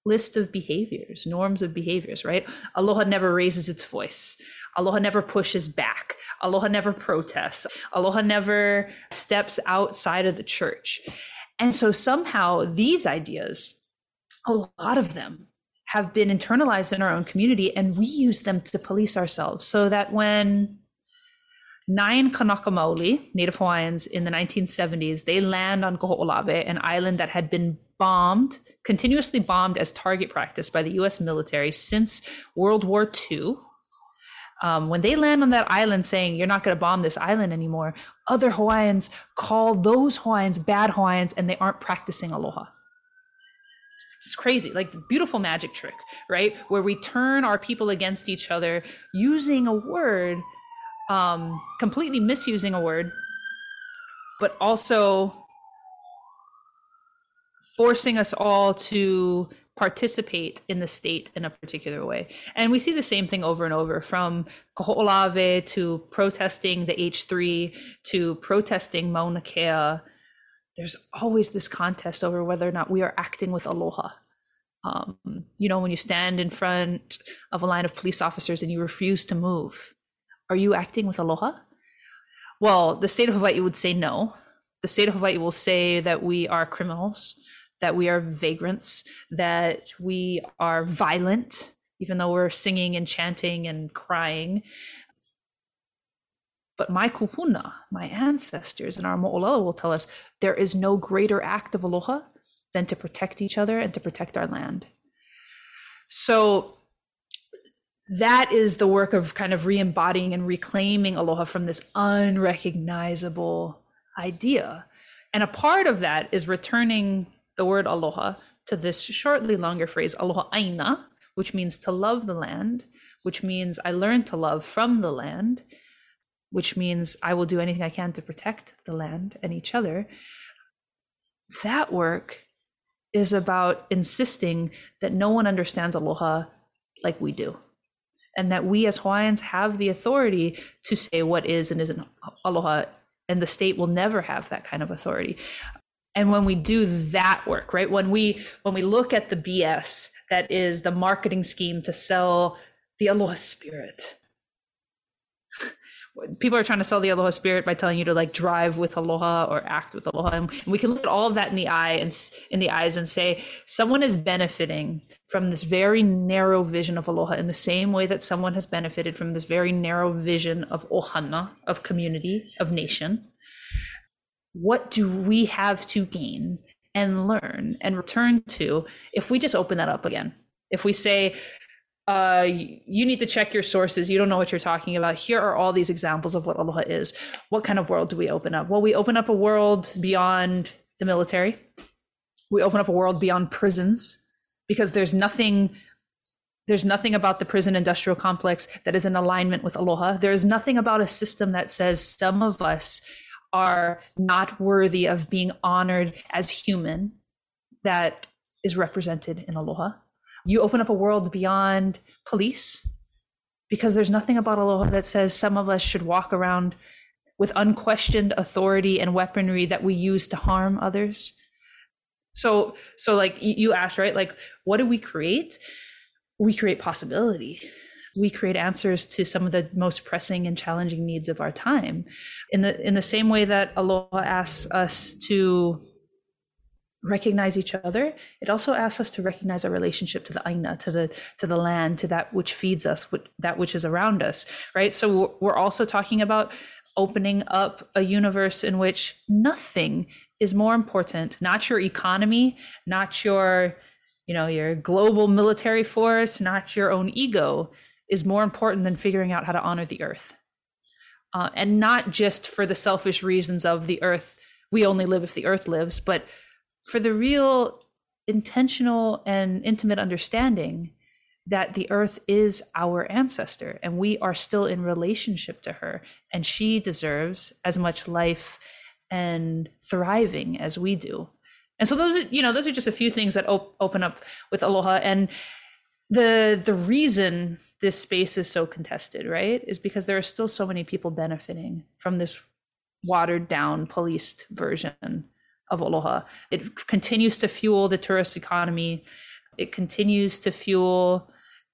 list of behaviors, norms of behaviors, right? Aloha never raises its voice. Aloha never pushes back. Aloha never protests. Aloha never steps outside of the church. And so somehow these ideas, a lot of them, have been internalized in our own community, and we use them to police ourselves so that when nine Kanaka Maoli, Native Hawaiians in the 1970s, they land on Kaho'olawe, an island that had been bombed, continuously bombed as target practice by the US military since World War II. Um, when they land on that island saying, You're not going to bomb this island anymore, other Hawaiians call those Hawaiians bad Hawaiians and they aren't practicing aloha. It's crazy, like the beautiful magic trick, right? Where we turn our people against each other using a word, um, completely misusing a word, but also forcing us all to participate in the state in a particular way. And we see the same thing over and over from Kaho'olawe to protesting the H3 to protesting Mauna Kea. There's always this contest over whether or not we are acting with aloha. Um, you know, when you stand in front of a line of police officers and you refuse to move, are you acting with aloha? Well, the state of Hawaii would say no. The state of Hawaii will say that we are criminals that we are vagrants, that we are violent, even though we're singing and chanting and crying. But my kupuna, my ancestors and our mo'olelo will tell us there is no greater act of aloha than to protect each other and to protect our land. So that is the work of kind of re-embodying and reclaiming aloha from this unrecognizable idea. And a part of that is returning the word aloha to this shortly longer phrase, aloha aina, which means to love the land, which means I learn to love from the land, which means I will do anything I can to protect the land and each other. That work is about insisting that no one understands aloha like we do. And that we as Hawaiians have the authority to say what is and isn't aloha, and the state will never have that kind of authority. And when we do that work right when we when we look at the bs that is the marketing scheme to sell the aloha spirit people are trying to sell the aloha spirit by telling you to like drive with aloha or act with aloha and we can look at all of that in the eye and in the eyes and say someone is benefiting from this very narrow vision of aloha in the same way that someone has benefited from this very narrow vision of ohana of community of nation what do we have to gain and learn and return to if we just open that up again? If we say, uh, you need to check your sources. You don't know what you're talking about. Here are all these examples of what aloha is. What kind of world do we open up? Well, we open up a world beyond the military. We open up a world beyond prisons because there's nothing there's nothing about the prison industrial complex that is in alignment with aloha. There is nothing about a system that says some of us are not worthy of being honored as human that is represented in aloha. You open up a world beyond police because there's nothing about aloha that says some of us should walk around with unquestioned authority and weaponry that we use to harm others. So so like you asked right like what do we create? We create possibility we create answers to some of the most pressing and challenging needs of our time in the in the same way that aloha asks us to recognize each other it also asks us to recognize our relationship to the aina to the to the land to that which feeds us that which is around us right so we're also talking about opening up a universe in which nothing is more important not your economy not your you know your global military force not your own ego is more important than figuring out how to honor the earth. Uh, and not just for the selfish reasons of the earth, we only live if the earth lives, but for the real intentional and intimate understanding that the earth is our ancestor and we are still in relationship to her and she deserves as much life and thriving as we do. And so those are you know those are just a few things that op- open up with aloha. And the the reason this space is so contested, right, is because there are still so many people benefiting from this watered down, policed version of Aloha. It continues to fuel the tourist economy. It continues to fuel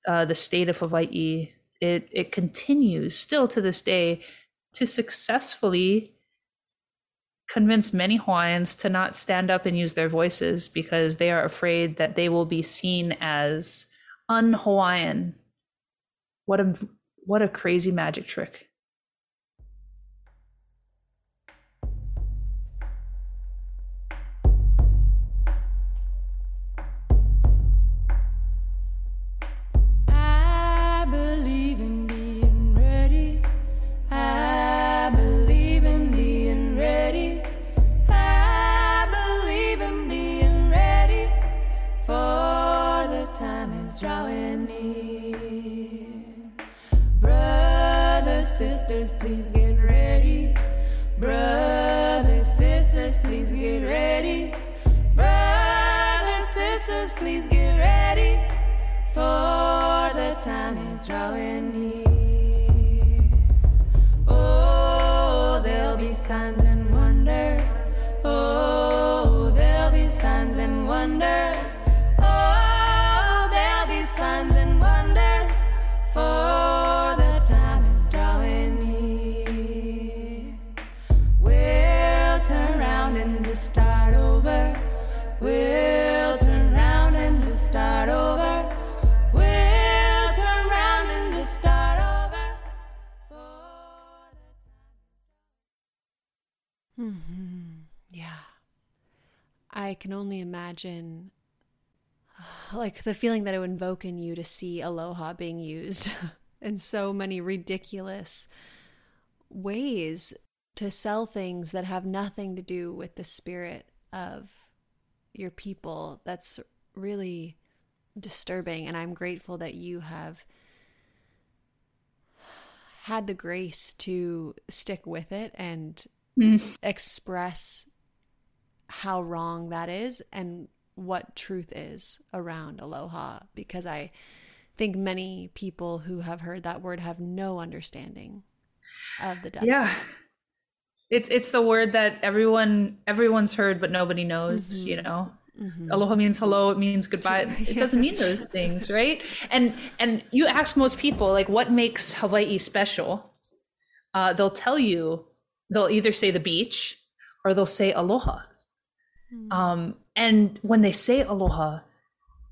uh, the state of Hawaii. It it continues still to this day to successfully convince many Hawaiians to not stand up and use their voices because they are afraid that they will be seen as un-Hawaiian. What a what a crazy magic trick. Mm-hmm. Yeah. I can only imagine like the feeling that it would invoke in you to see aloha being used in so many ridiculous ways to sell things that have nothing to do with the spirit of your people. That's really disturbing and I'm grateful that you have had the grace to stick with it and express how wrong that is and what truth is around aloha because I think many people who have heard that word have no understanding of the depth. Yeah. It's it's the word that everyone everyone's heard but nobody knows, Mhm. you know. Mhm. Aloha means hello, it means goodbye. It Yeah. doesn't mean those things, right? And and you ask most people like what makes Hawaii special? Uh, they'll tell you they'll either say the beach or they'll say aloha. Mm. Um, and when they say aloha,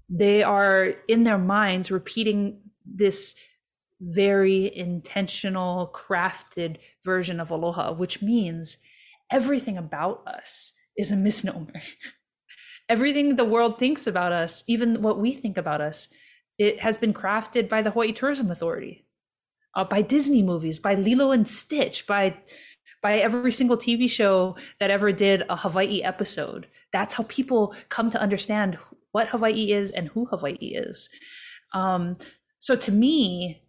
they are in their minds repeating this very intentional, crafted version of aloha, which means everything about us is a misnomer. everything the world thinks about us, even what we think about us, it has been crafted by the Hawaii Tourism Authority, uh, by Disney movies, by Lilo and Stitch, by by every single TV show that ever did a Hawaii episode. That's how people come to understand what Hawaii is and who Hawaii is. Um, so to me,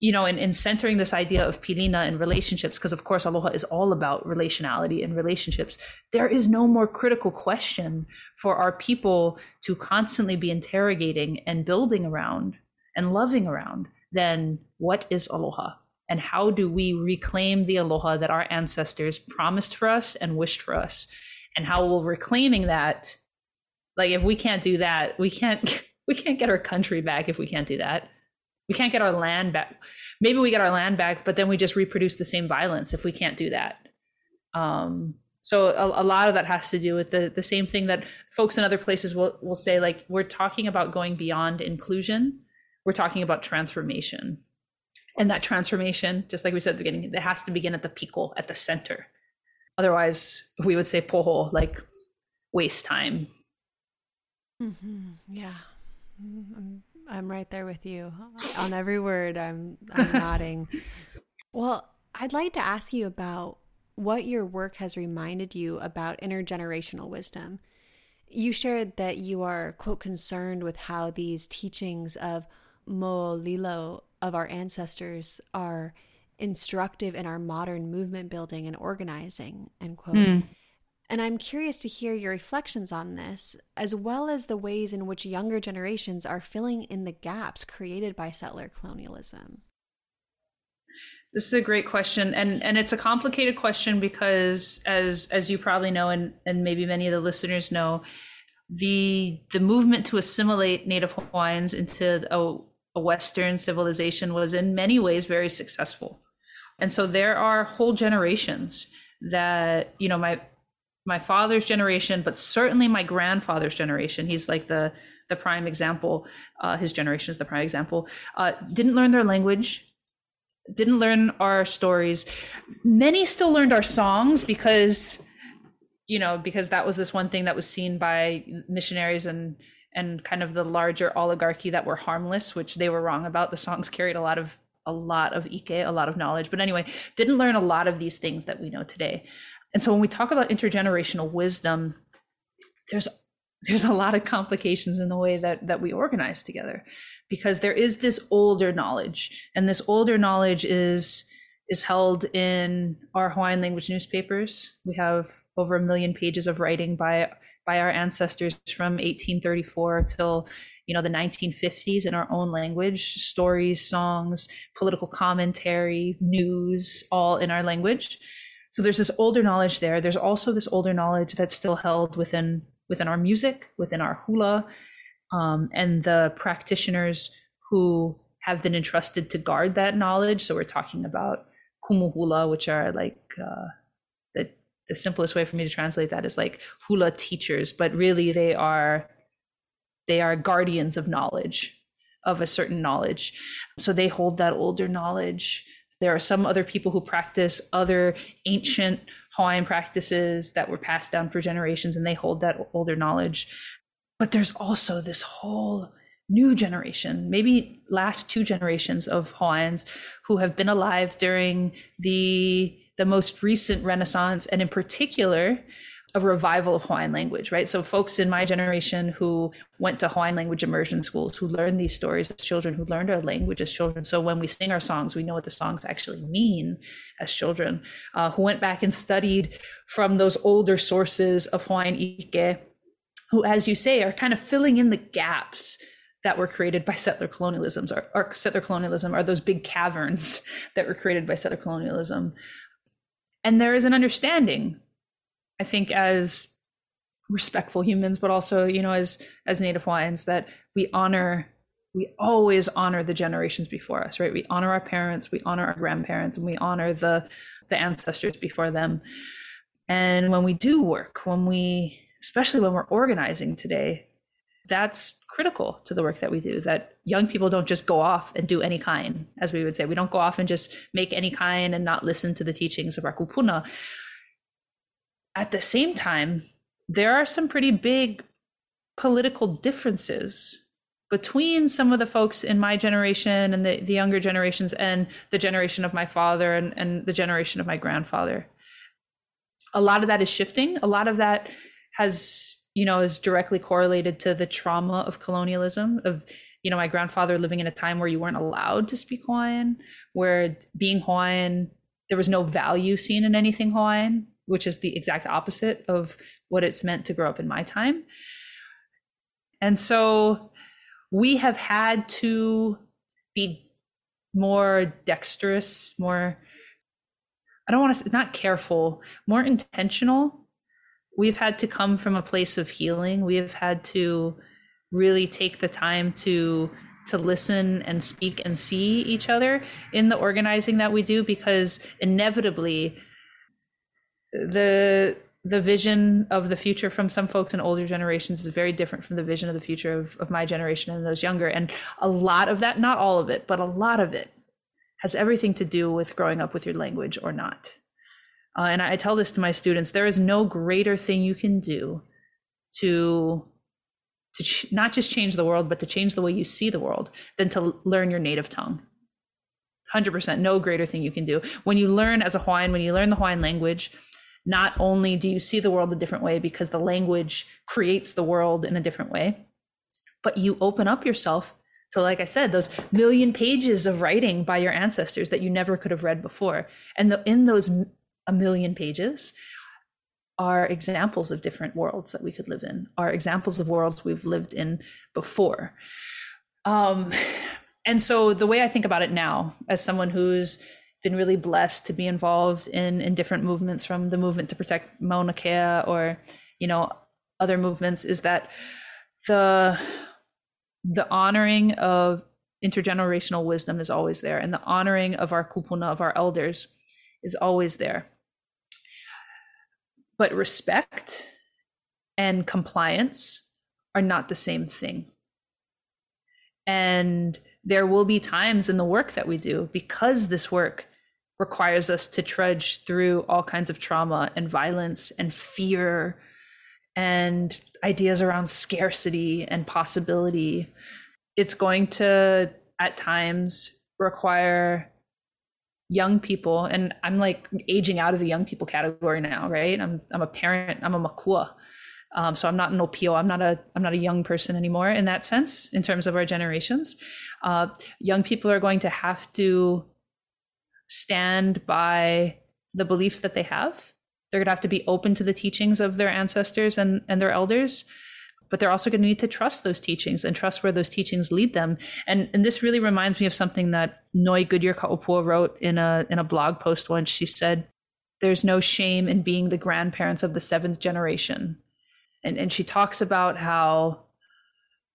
you know, in, in centering this idea of pilina and relationships, because of course aloha is all about relationality and relationships, there is no more critical question for our people to constantly be interrogating and building around and loving around than what is aloha? And how do we reclaim the aloha that our ancestors promised for us and wished for us? And how will reclaiming that, like if we can't do that, we can't we can't get our country back if we can't do that. We can't get our land back. Maybe we get our land back, but then we just reproduce the same violence if we can't do that. Um, so a, a lot of that has to do with the the same thing that folks in other places will will say. Like we're talking about going beyond inclusion. We're talking about transformation, and that transformation, just like we said at the beginning, it has to begin at the piko, at the center. Otherwise, we would say poho, like waste time. Mhm. Yeah. I'm, I'm right there with you on every word. I'm, I'm nodding. Well, I'd like to ask you about what your work has reminded you about intergenerational wisdom. You shared that you are, quote, concerned with how these teachings of Mo'olelo of our ancestors are instructive in our modern movement building and organizing, end quote. Hmm. And I'm curious to hear your reflections on this, as well as the ways in which younger generations are filling in the gaps created by settler colonialism. This is a great question, and and it's a complicated question because, as as you probably know, and and maybe many of the listeners know, the the movement to assimilate Native Hawaiians into a, a Western civilization was in many ways very successful. And so there are whole generations that, you know, my my father's generation, but certainly my grandfather's generation. He's like the the prime example. Uh, his generation is the prime example. Uh, didn't learn their language, didn't learn our stories. Many still learned our songs because, you know, because that was this one thing that was seen by missionaries and and kind of the larger oligarchy that were harmless, which they were wrong about. The songs carried a lot of a lot of ike, a lot of knowledge. But anyway, didn't learn a lot of these things that we know today. And so when we talk about intergenerational wisdom, there's there's a lot of complications in the way that that we organize together because there is this older knowledge and this older knowledge is is held in our Hawaiian language newspapers. We have over a million pages of writing by by our ancestors from 1834 till you know the 1950s in our own language. Stories songs political commentary news all in our language. So there's this older knowledge there. There's also this older knowledge that's still held within within our music within our hula um, and the practitioners who have been entrusted to guard that knowledge. So we're talking about kumu hula which are like uh, the simplest way for me to translate that is like hula teachers but really they are they are guardians of knowledge of a certain knowledge. So they hold that older knowledge. There are some other people who practice other ancient hawaiian practices that were passed down for generations and they hold that older knowledge. But there's also this whole new generation maybe last two generations of hawaiians who have been alive during the the most recent renaissance and in particular a revival of Hawaiian language, right? So folks in my generation who went to Hawaiian language immersion schools, who learned these stories as children, who learned our language as children. So when we sing our songs, we know what the songs actually mean as children, uh, who went back and studied from those older sources of Hawaiian ike, who, as you say, are kind of filling in the gaps that were created by settler colonialism, or, or settler colonialism are those big caverns that were created by settler colonialism. And there is an understanding I think as respectful humans, but also, you know, as as Native Hawaiians, that we honor, we always honor the generations before us, right? We honor our parents, we honor our grandparents, and we honor the the ancestors before them. And when we do work, when we, especially when we're organizing today, that's critical to the work that we do. That young people don't just go off and do any kind, as we would say. We don't go off and just make any kind and not listen to the teachings of our kupuna at the same time, there are some pretty big political differences between some of the folks in my generation and the, the younger generations and the generation of my father and, and the generation of my grandfather. A lot of that is shifting. A lot of that has, you know, is directly correlated to the trauma of colonialism, of, you know, my grandfather living in a time where you weren't allowed to speak Hawaiian, where being Hawaiian, there was no value seen in anything Hawaiian which is the exact opposite of what it's meant to grow up in my time. And so we have had to be more dexterous, more, I don't want to say, not careful, more intentional. We've had to come from a place of healing. We have had to really take the time to to listen and speak and see each other in the organizing that we do because inevitably the the vision of the future from some folks in older generations is very different from the vision of the future of, of my generation and those younger. And a lot of that, not all of it, but a lot of it has everything to do with growing up with your language or not. Uh, and I tell this to my students there is no greater thing you can do to to ch- not just change the world but to change the way you see the world than to learn your native tongue 100% no greater thing you can do when you learn as a hawaiian when you learn the hawaiian language not only do you see the world a different way because the language creates the world in a different way, but you open up yourself to, like I said, those million pages of writing by your ancestors that you never could have read before. And the, in those a million pages are examples of different worlds that we could live in, are examples of worlds we've lived in before. Um, and so the way I think about it now, as someone who's been really blessed to be involved in in different movements from the movement to protect Mauna Kea or you know other movements is that the the honoring of intergenerational wisdom is always there and the honoring of our kupuna of our elders is always there but respect and compliance are not the same thing and there will be times in the work that we do because this work requires us to trudge through all kinds of trauma and violence and fear and ideas around scarcity and possibility. It's going to, at times, require young people and i'm like aging out of the young people category now right? I'm i'm a parent i'm a makua. Um, so i'm not an opio i'm not a i'm not a young person anymore in that sense in terms of our generations. Uh, young people are going to have to stand by the beliefs that they have. They're going to have to be open to the teachings of their ancestors and, and their elders, but they're also going to need to trust those teachings and trust where those teachings lead them. And, and this really reminds me of something that Noe Goodyear Ka'opua wrote in a, in a blog post once. She said, There's no shame in being the grandparents of the seventh generation. And, and she talks about how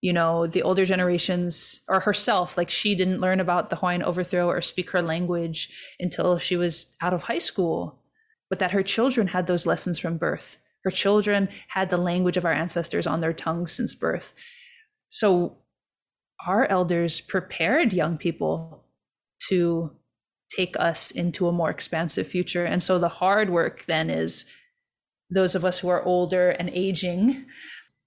you know the older generations or herself like she didn't learn about the hawaiian overthrow or speak her language until she was out of high school but that her children had those lessons from birth her children had the language of our ancestors on their tongues since birth so our elders prepared young people to take us into a more expansive future and so the hard work then is those of us who are older and aging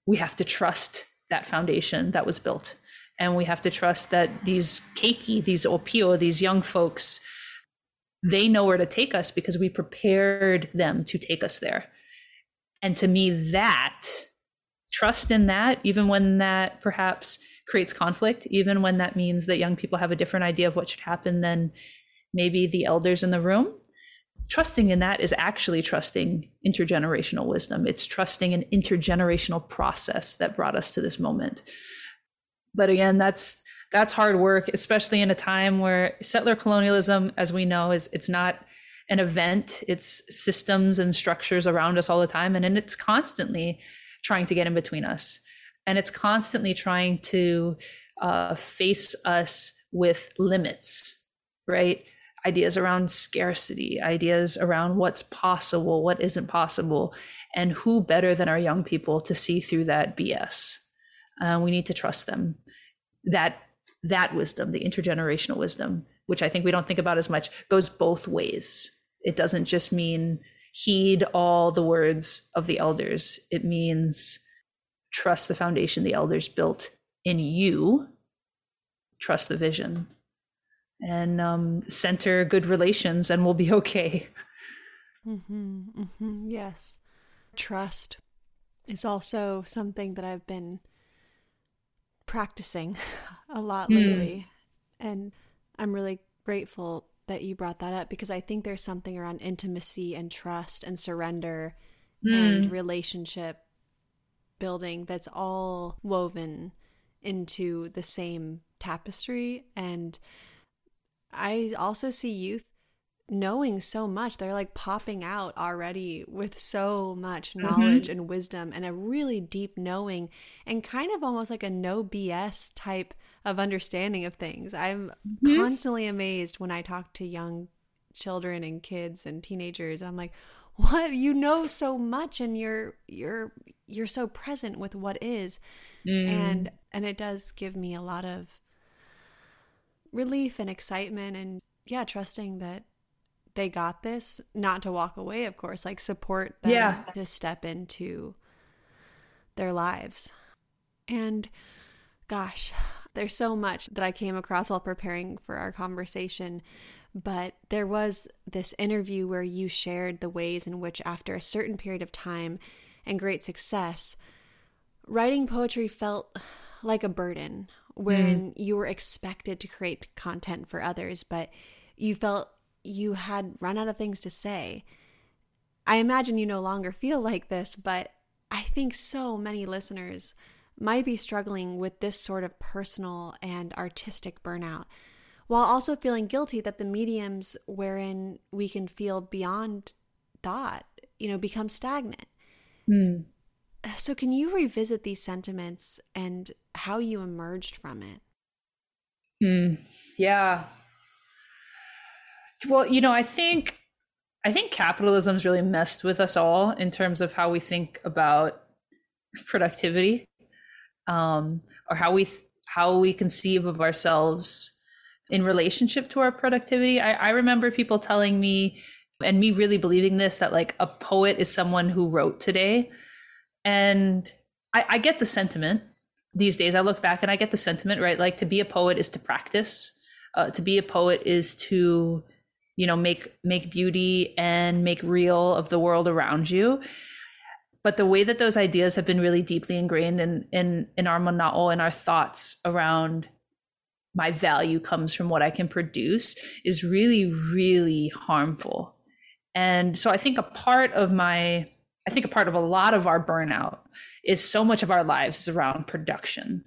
we have to trust that foundation that was built. And we have to trust that these keiki, these opio, these young folks, they know where to take us because we prepared them to take us there. And to me, that trust in that, even when that perhaps creates conflict, even when that means that young people have a different idea of what should happen than maybe the elders in the room, trusting in that is actually trusting intergenerational wisdom. It's trusting an intergenerational process that brought us to this moment. But again, that's that's hard work, especially in a time where settler colonialism, as we know, is it's not an event. It's systems and structures around us all the time, and, and it's constantly trying to get in between us, and it's constantly trying to uh, face us with limits, right? ideas around scarcity, ideas around what's possible, what isn't possible, and who better than our young people to see through that BS? Uh, we need to trust them. That that wisdom, the intergenerational wisdom, which I think we don't think about as much, goes both ways. It doesn't just mean heed all the words of the elders. It means trust the foundation the elders built in you. Trust the vision and um, center good relations, and we'll be okay. Mm-hmm, mm-hmm, yes. Trust is also something that I've been practicing a lot hmm. lately. Mm. And I'm really grateful that you brought that up because I think there's something around intimacy and trust and surrender mm. and relationship building that's all woven into the same tapestry. And I also see youth knowing so much. They're like popping out already with so much mm-hmm. knowledge mm-hmm. and wisdom and a really deep knowing and kind of almost like a no BS type of understanding of things. I'm mm-hmm. constantly amazed when I talk to young children and kids and teenagers. I'm like, what you know so much and you're you're you're so present with what is mm. and and it does give me a lot of relief and excitement and yeah, trusting that they got this, not to walk away, of course, like support them yeah. to step into their lives. And gosh, there's so much that I came across while preparing for our conversation. But there was this interview where you shared the ways in which, after a certain period of time and great success, writing poetry felt like a burden when mm. you were expected to create content for others, but you felt you had run out of things to say. I imagine you no longer feel like this, but I think so many listeners might be struggling with this sort of personal and artistic burnout, while also feeling guilty that the mediums wherein we can feel beyond thought, you know, become stagnant. Mm. So, can you revisit these sentiments and how you emerged from it? Hmm. yeah. Well, you know, I think I think capitalism's really messed with us all in terms of how we think about productivity, um, or how we how we conceive of ourselves in relationship to our productivity. I, I remember people telling me, and me really believing this, that like a poet is someone who wrote today, and I, I get the sentiment these days. I look back and I get the sentiment, right? Like to be a poet is to practice. Uh, to be a poet is to you know make make beauty and make real of the world around you but the way that those ideas have been really deeply ingrained in in in our mana'o and our thoughts around my value comes from what I can produce is really really harmful. And so I think a part of my I think a part of a lot of our burnout is so much of our lives is around production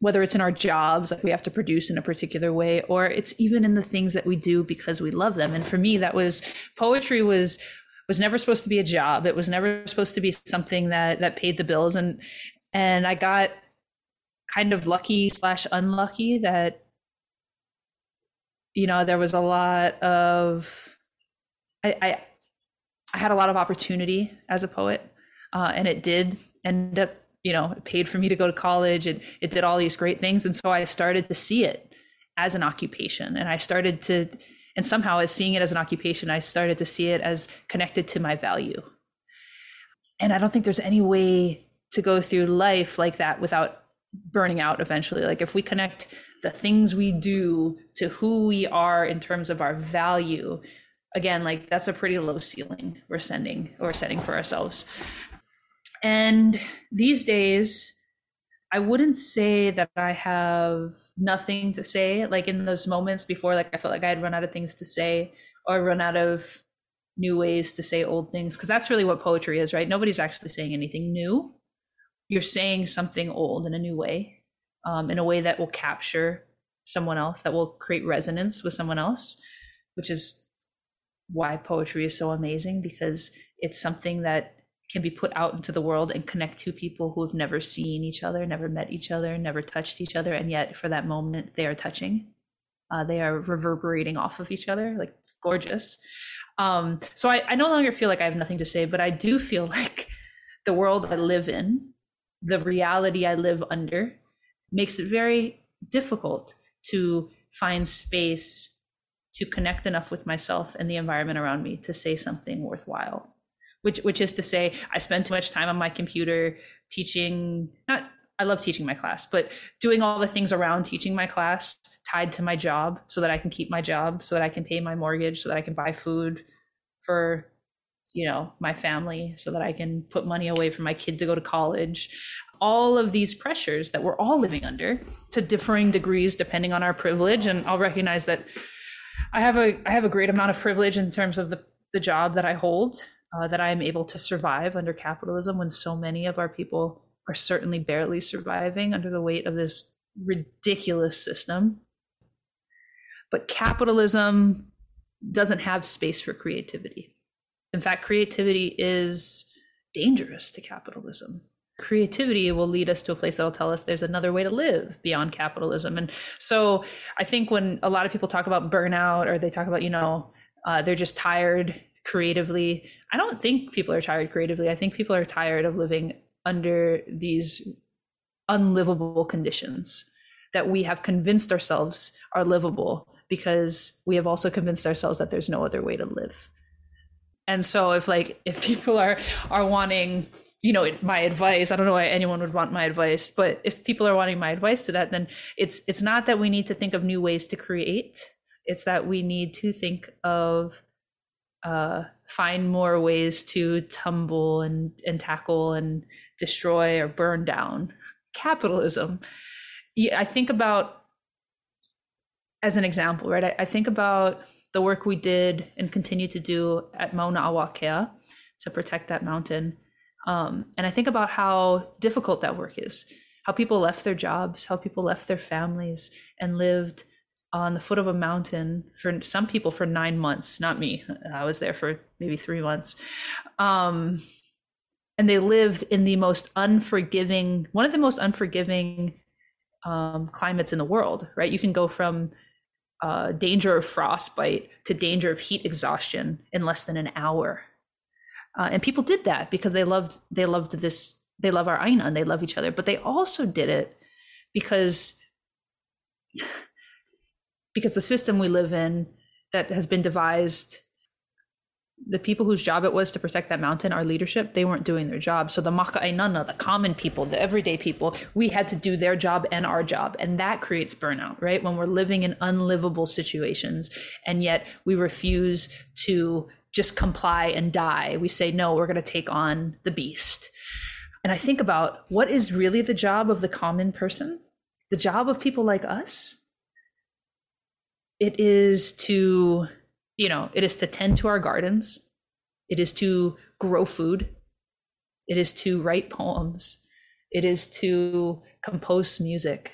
whether it's in our jobs like we have to produce in a particular way or it's even in the things that we do because we love them. And for me that was poetry was was never supposed to be a job. It was never supposed to be something that that paid the bills. And and i got kind of lucky slash unlucky that you know there was a lot of i i, I had a lot of opportunity as a poet uh, and it did end up you know, it paid for me to go to college and it did all these great things. And so I started to see it as an occupation. And I started to, and somehow as seeing it as an occupation, I started to see it as connected to my value. And I don't think there's any way to go through life like that without burning out eventually. Like if we connect the things we do to who we are in terms of our value, again, like that's a pretty low ceiling we're sending or setting for ourselves. And these days, I wouldn't say that I have nothing to say. Like in those moments before, like I felt like I had run out of things to say or run out of new ways to say old things. Cause that's really what poetry is, right? Nobody's actually saying anything new. You're saying something old in a new way, um, in a way that will capture someone else, that will create resonance with someone else, which is why poetry is so amazing because it's something that can be put out into the world and connect two people who have never seen each other, never met each other, never touched each other, and yet for that moment they are touching. Uh, they are reverberating off of each other, like gorgeous. Um, so I, I no longer feel like I have nothing to say, but I do feel like the world I live in, the reality I live under, makes it very difficult to find space to connect enough with myself and the environment around me to say something worthwhile which which is to say i spend too much time on my computer teaching not i love teaching my class but doing all the things around teaching my class tied to my job so that i can keep my job so that i can pay my mortgage so that i can buy food for you know my family so that i can put money away for my kid to go to college. All of these pressures that we're all living under to differing degrees depending on our privilege and i'll recognize that i have a i have a great amount of privilege in terms of the the job that i hold uh, that I am able to survive under capitalism when so many of our people are certainly barely surviving under the weight of this ridiculous system. But capitalism doesn't have space for creativity. In fact, creativity is dangerous to capitalism. Creativity will lead us to a place that'll tell us there's another way to live beyond capitalism. And so I think when a lot of people talk about burnout or they talk about, you know, uh, they're just tired creatively. I don't think people are tired creatively. I think people are tired of living under these unlivable conditions that we have convinced ourselves are livable because we have also convinced ourselves that there's no other way to live. And so if like if people are are wanting you know my advice i don't know why anyone would want my advice but if people are wanting my advice to that then it's it's not that we need to think of new ways to create it's that we need to think of uh, find more ways to tumble and, and tackle and destroy or burn down capitalism. Yeah, I think about, as an example, right? I, I think about the work we did and continue to do at Mauna a Wakea to protect that mountain. Um, and I think about how difficult that work is, how people left their jobs, how people left their families and lived on the foot of a mountain for some people for nine months not me. I was there for maybe three months. Um, and they lived in the most unforgiving one of the most unforgiving um, climates in the world right? You can go from uh, danger of frostbite to danger of heat exhaustion in less than an hour. Uh, and people did that because they loved they loved this they love our aina and they love each other but they also did it because because the system we live in that has been devised the people whose job it was to protect that mountain, our leadership, they weren't doing their job. So the maka'ainana, the common people, the everyday people, we had to do their job and our job. And that creates burnout, right? When we're living in unlivable situations and yet we refuse to just comply and die. We say, no, we're going to take on the beast. And I think about what is really the job of the common person? The job of people like us? It is to you know, it is to tend to our gardens, it is to grow food, it is to write poems, it is to compose music,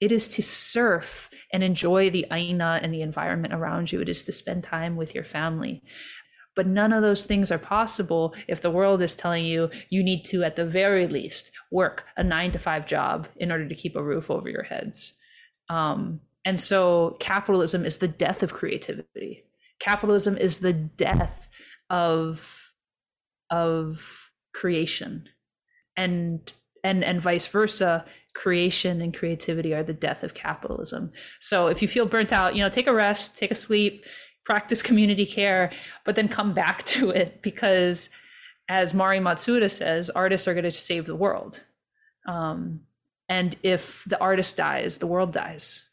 it is to surf and enjoy the aina and the environment around you, it is to spend time with your family. But none of those things are possible if the world is telling you you need to, at the very least, work a nine to five job in order to keep a roof over your heads. Um, and so capitalism is the death of creativity. Capitalism is the death of of creation. And and and vice versa creation and creativity are the death of capitalism. So if you feel burnt out you know take a rest take a sleep practice community care but then come back to it because as mari matsuda says artists are going to save the world. Um, and if the artist dies the world dies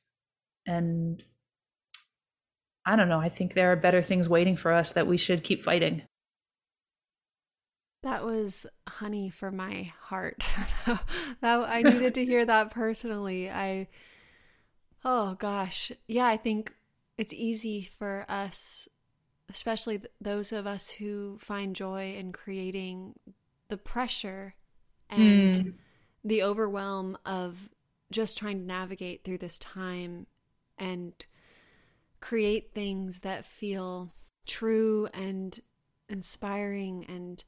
and I don't know. I think there are better things waiting for us that we should keep fighting. That was honey for my heart. that I needed to hear that personally. I Oh gosh. Yeah, I think it's easy for us especially those of us who find joy in creating the pressure and mm. the overwhelm of just trying to navigate through this time and create things that feel true and inspiring and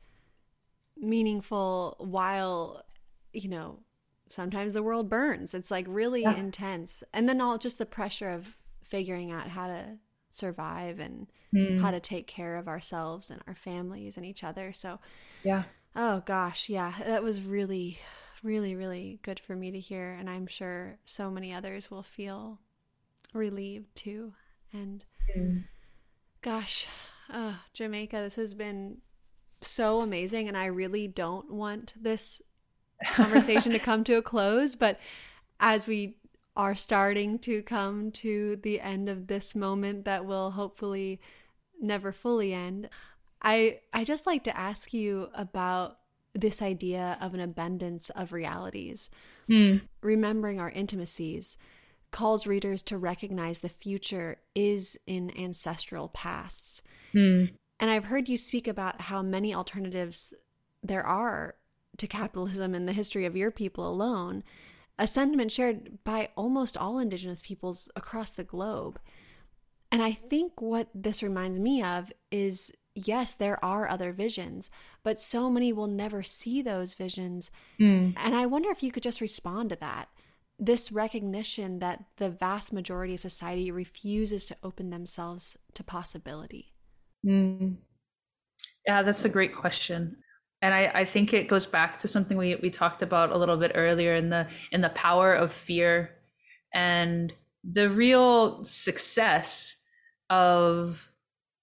meaningful while you know sometimes the world burns. It's like really yeah. intense. And then all just the pressure of figuring out how to survive and mm. how to take care of ourselves and our families and each other. So yeah. oh gosh yeah that was really really really good for me to hear. And i'm sure so many others will feel relieved too and mm. gosh, uh, Jamaica, this has been so amazing. And I really don't want this conversation to come to a close. But as we are starting to come to the end of this moment that will hopefully never fully end, I, I just like to ask you about this idea of an abundance of realities, mm. remembering our intimacies calls readers to recognize the future is in ancestral pasts. Mm. And I've heard you speak about how many alternatives there are to capitalism in the history of your people alone, a sentiment shared by almost all Indigenous peoples across the globe. And I think what this reminds me of is yes, there are other visions, but so many will never see those visions. Mm. And I wonder if you could just respond to that this recognition that the vast majority of society refuses to open themselves to possibility? Mm. Yeah, that's a great question. And I, I think it goes back to something we, we talked about a little bit earlier in the in the power of fear and the real success of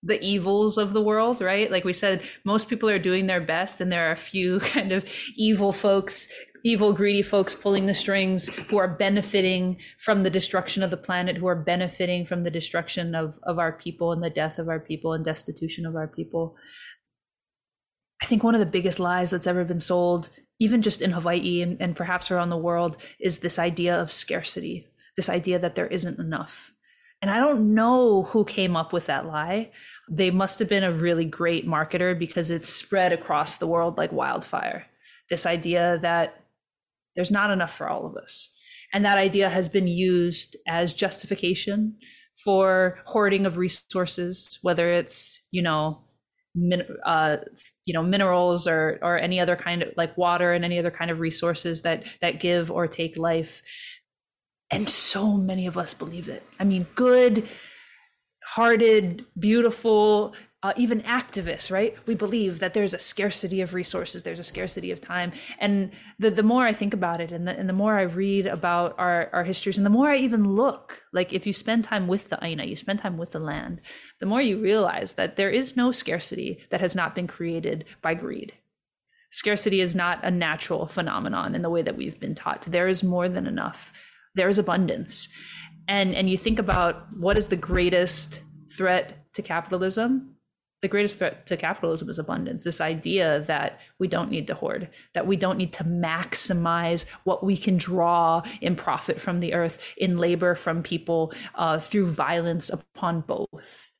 the evils of the world, right? Like we said, most people are doing their best, and there are a few kind of evil folks evil, greedy folks pulling the strings who are benefiting from the destruction of the planet, who are benefiting from the destruction of, of our people and the death of our people and destitution of our people. I think one of the biggest lies that's ever been sold, even just in Hawaii and, and perhaps around the world, is this idea of scarcity, this idea that there isn't enough. And I don't know who came up with that lie. They must have been a really great marketer because it's spread across the world like wildfire. This idea that there's not enough for all of us. And that idea has been used as justification for hoarding of resources, whether it's, you know, min, uh, you know minerals or or any other kind of like water and any other kind of resources that that give or take life and so many of us believe it i mean good hearted beautiful uh, even activists, right? We believe that there's a scarcity of resources, there's a scarcity of time. And the, the more I think about it and the, and the more I read about our, our histories and the more I even look, like if you spend time with the Aina, you spend time with the land, the more you realize that there is no scarcity that has not been created by greed. Scarcity is not a natural phenomenon in the way that we've been taught. There is more than enough. There is abundance. And, and you think about what is the greatest threat to capitalism the greatest threat to capitalism is abundance. This idea that we don't need to hoard that we don't need to maximize what we can draw in profit from the earth in labor from people uh, through violence upon both.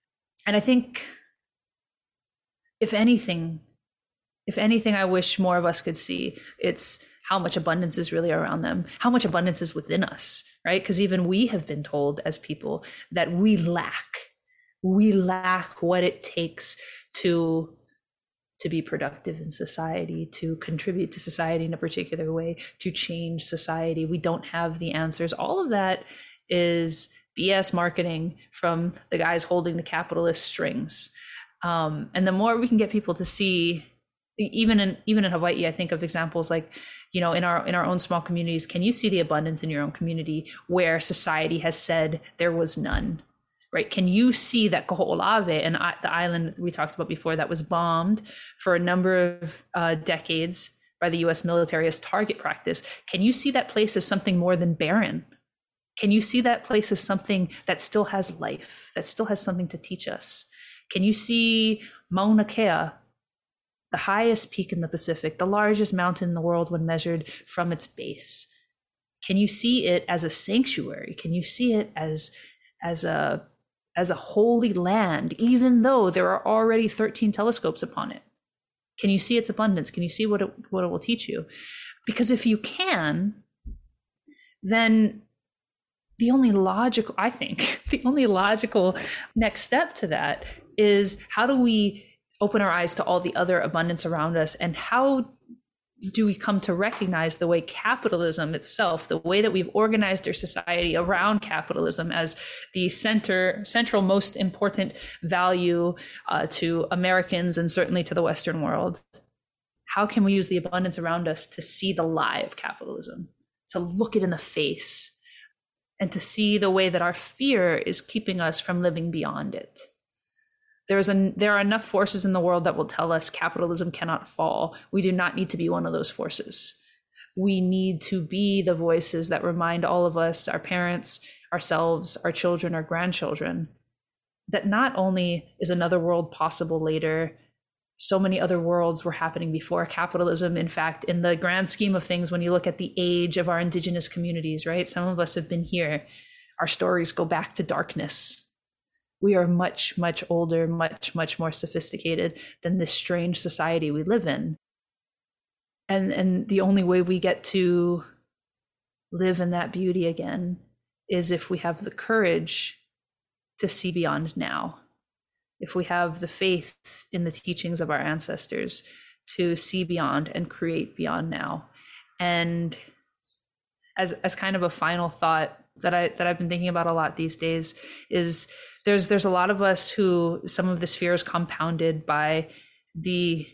And i think if anything if anything i wish more of us could see it's how much abundance is really around them how much abundance is within us right? Because even we have been told as people that we lack we lack what it takes to to be productive in society to contribute to society in a particular way to change society. We don't have the answers. All of that is bs marketing from the guys holding the capitalist strings. Um, and the more we can get people to see even in even in hawaii i think of examples like you know in our in our own small communities can you see the abundance in your own community where society has said there was none right? Can you see that Kaho'olawe and the island we talked about before that was bombed for a number of uh, decades by the US military as target practice? Can you see that place as something more than barren? Can you see that place as something that still has life, that still has something to teach us? Can you see Mauna Kea, the highest peak in the Pacific, the largest mountain in the world when measured from its base? Can you see it as a sanctuary? Can you see it as as a as a holy land, even though there are already 13 telescopes upon it? Can you see its abundance? Can you see what it, what it will teach you? Because if you can, then the only logical, I think, the only logical next step to that is how do we open our eyes to all the other abundance around us and how do we come to recognize the way capitalism itself, the way that we've organized our society around capitalism as the center, central, most important value uh, to Americans and certainly to the Western world? How can we use the abundance around us to see the lie of capitalism, to look it in the face, and to see the way that our fear is keeping us from living beyond it? There's a there are enough forces in the world that will tell us capitalism cannot fall. We do not need to be one of those forces. We need to be the voices that remind all of us our parents ourselves our children our grandchildren that not only is another world possible later so many other worlds were happening before capitalism. In fact in the grand scheme of things when you look at the age of our indigenous communities right some of us have been here our stories go back to darkness we are much, much older, much, much more sophisticated than this strange society we live in. And and the only way we get to live in that beauty again is if we have the courage to see beyond now. If we have the faith in the teachings of our ancestors to see beyond and create beyond now. And as as kind of a final thought that I that I've been thinking about a lot these days is there's there's a lot of us who some of this fear is compounded by the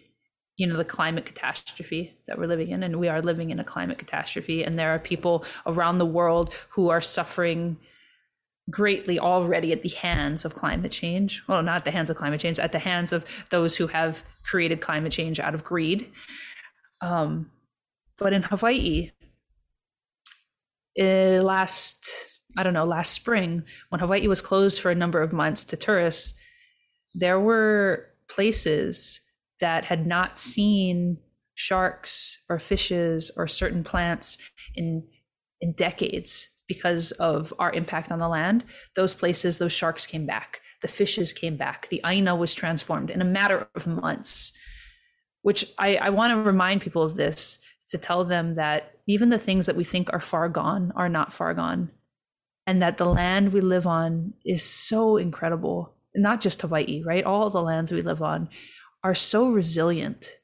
you know the climate catastrophe that we're living in and we are living in a climate catastrophe. And there are people around the world who are suffering greatly already at the hands of climate change. Well not at the hands of climate change at the hands of those who have created climate change out of greed. Um, but in hawaii uh, last I don't know, last spring, when Hawaii was closed for a number of months to tourists, there were places that had not seen sharks or fishes or certain plants in in decades because of our impact on the land. Those places, those sharks came back. The fishes came back. The aina was transformed in a matter of months. Which I, I want to remind people of this to tell them that even the things that we think are far gone are not far gone and that the land we live on is so incredible not just hawaii right all the lands we live on are so resilient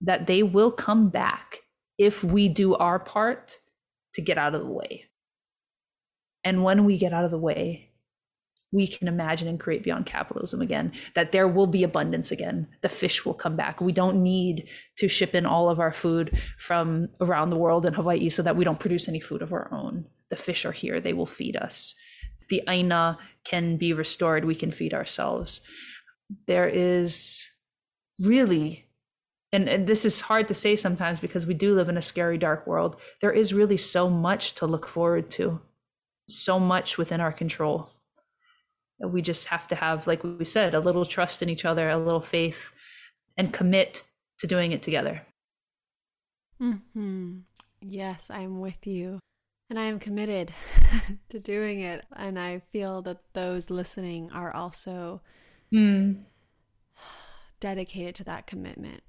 that they will come back if we do our part to get out of the way. And when we get out of the way, we can imagine and create beyond capitalism again, that there will be abundance again. The fish will come back. We don't need to ship in all of our food from around the world in Hawaii so that we don't produce any food of our own. The fish are here, they will feed us. The aina can be restored, we can feed ourselves. There is really, and, and this is hard to say sometimes because we do live in a scary, dark world. There is really so much to look forward to, so much within our control we just have to have like we said a little trust in each other a little faith and commit to doing it together. Hmm yes i'm with you. And i am committed to doing it. And i feel that those listening are also mm. dedicated to that commitment.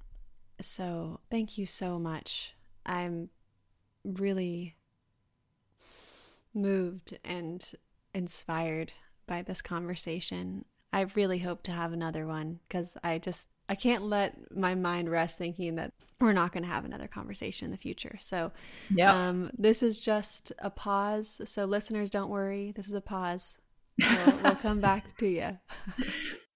So thank you so much. I'm really moved and inspired by this conversation. I really hope to have another one because I just I can't let my mind rest thinking that we're not going to have another conversation in the future. So, yeah, um, this is just a pause. So, listeners, don't worry. This is a pause. We'll, we'll come back to you.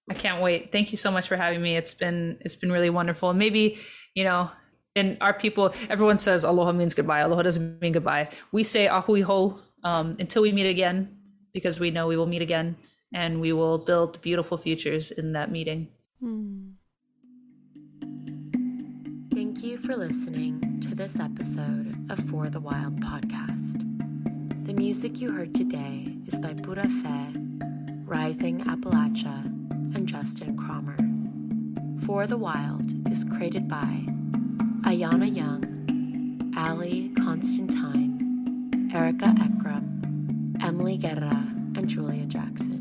I can't wait. Thank you so much for having me. It's been it's been really wonderful. And maybe you know, in our people, everyone says aloha means goodbye. Aloha doesn't mean goodbye. We say a hui hou um, until we meet again because we know we will meet again and we will build beautiful futures in that meeting. Mm. Thank you for listening to this episode of For the Wild podcast. The music you heard today is by Pura Fe, Rising Appalachia, and Justin Cromer. For the Wild is created by Ayana Young, Ali Constantine, Erica Ekram, Emily Guerra, and Julia Jackson.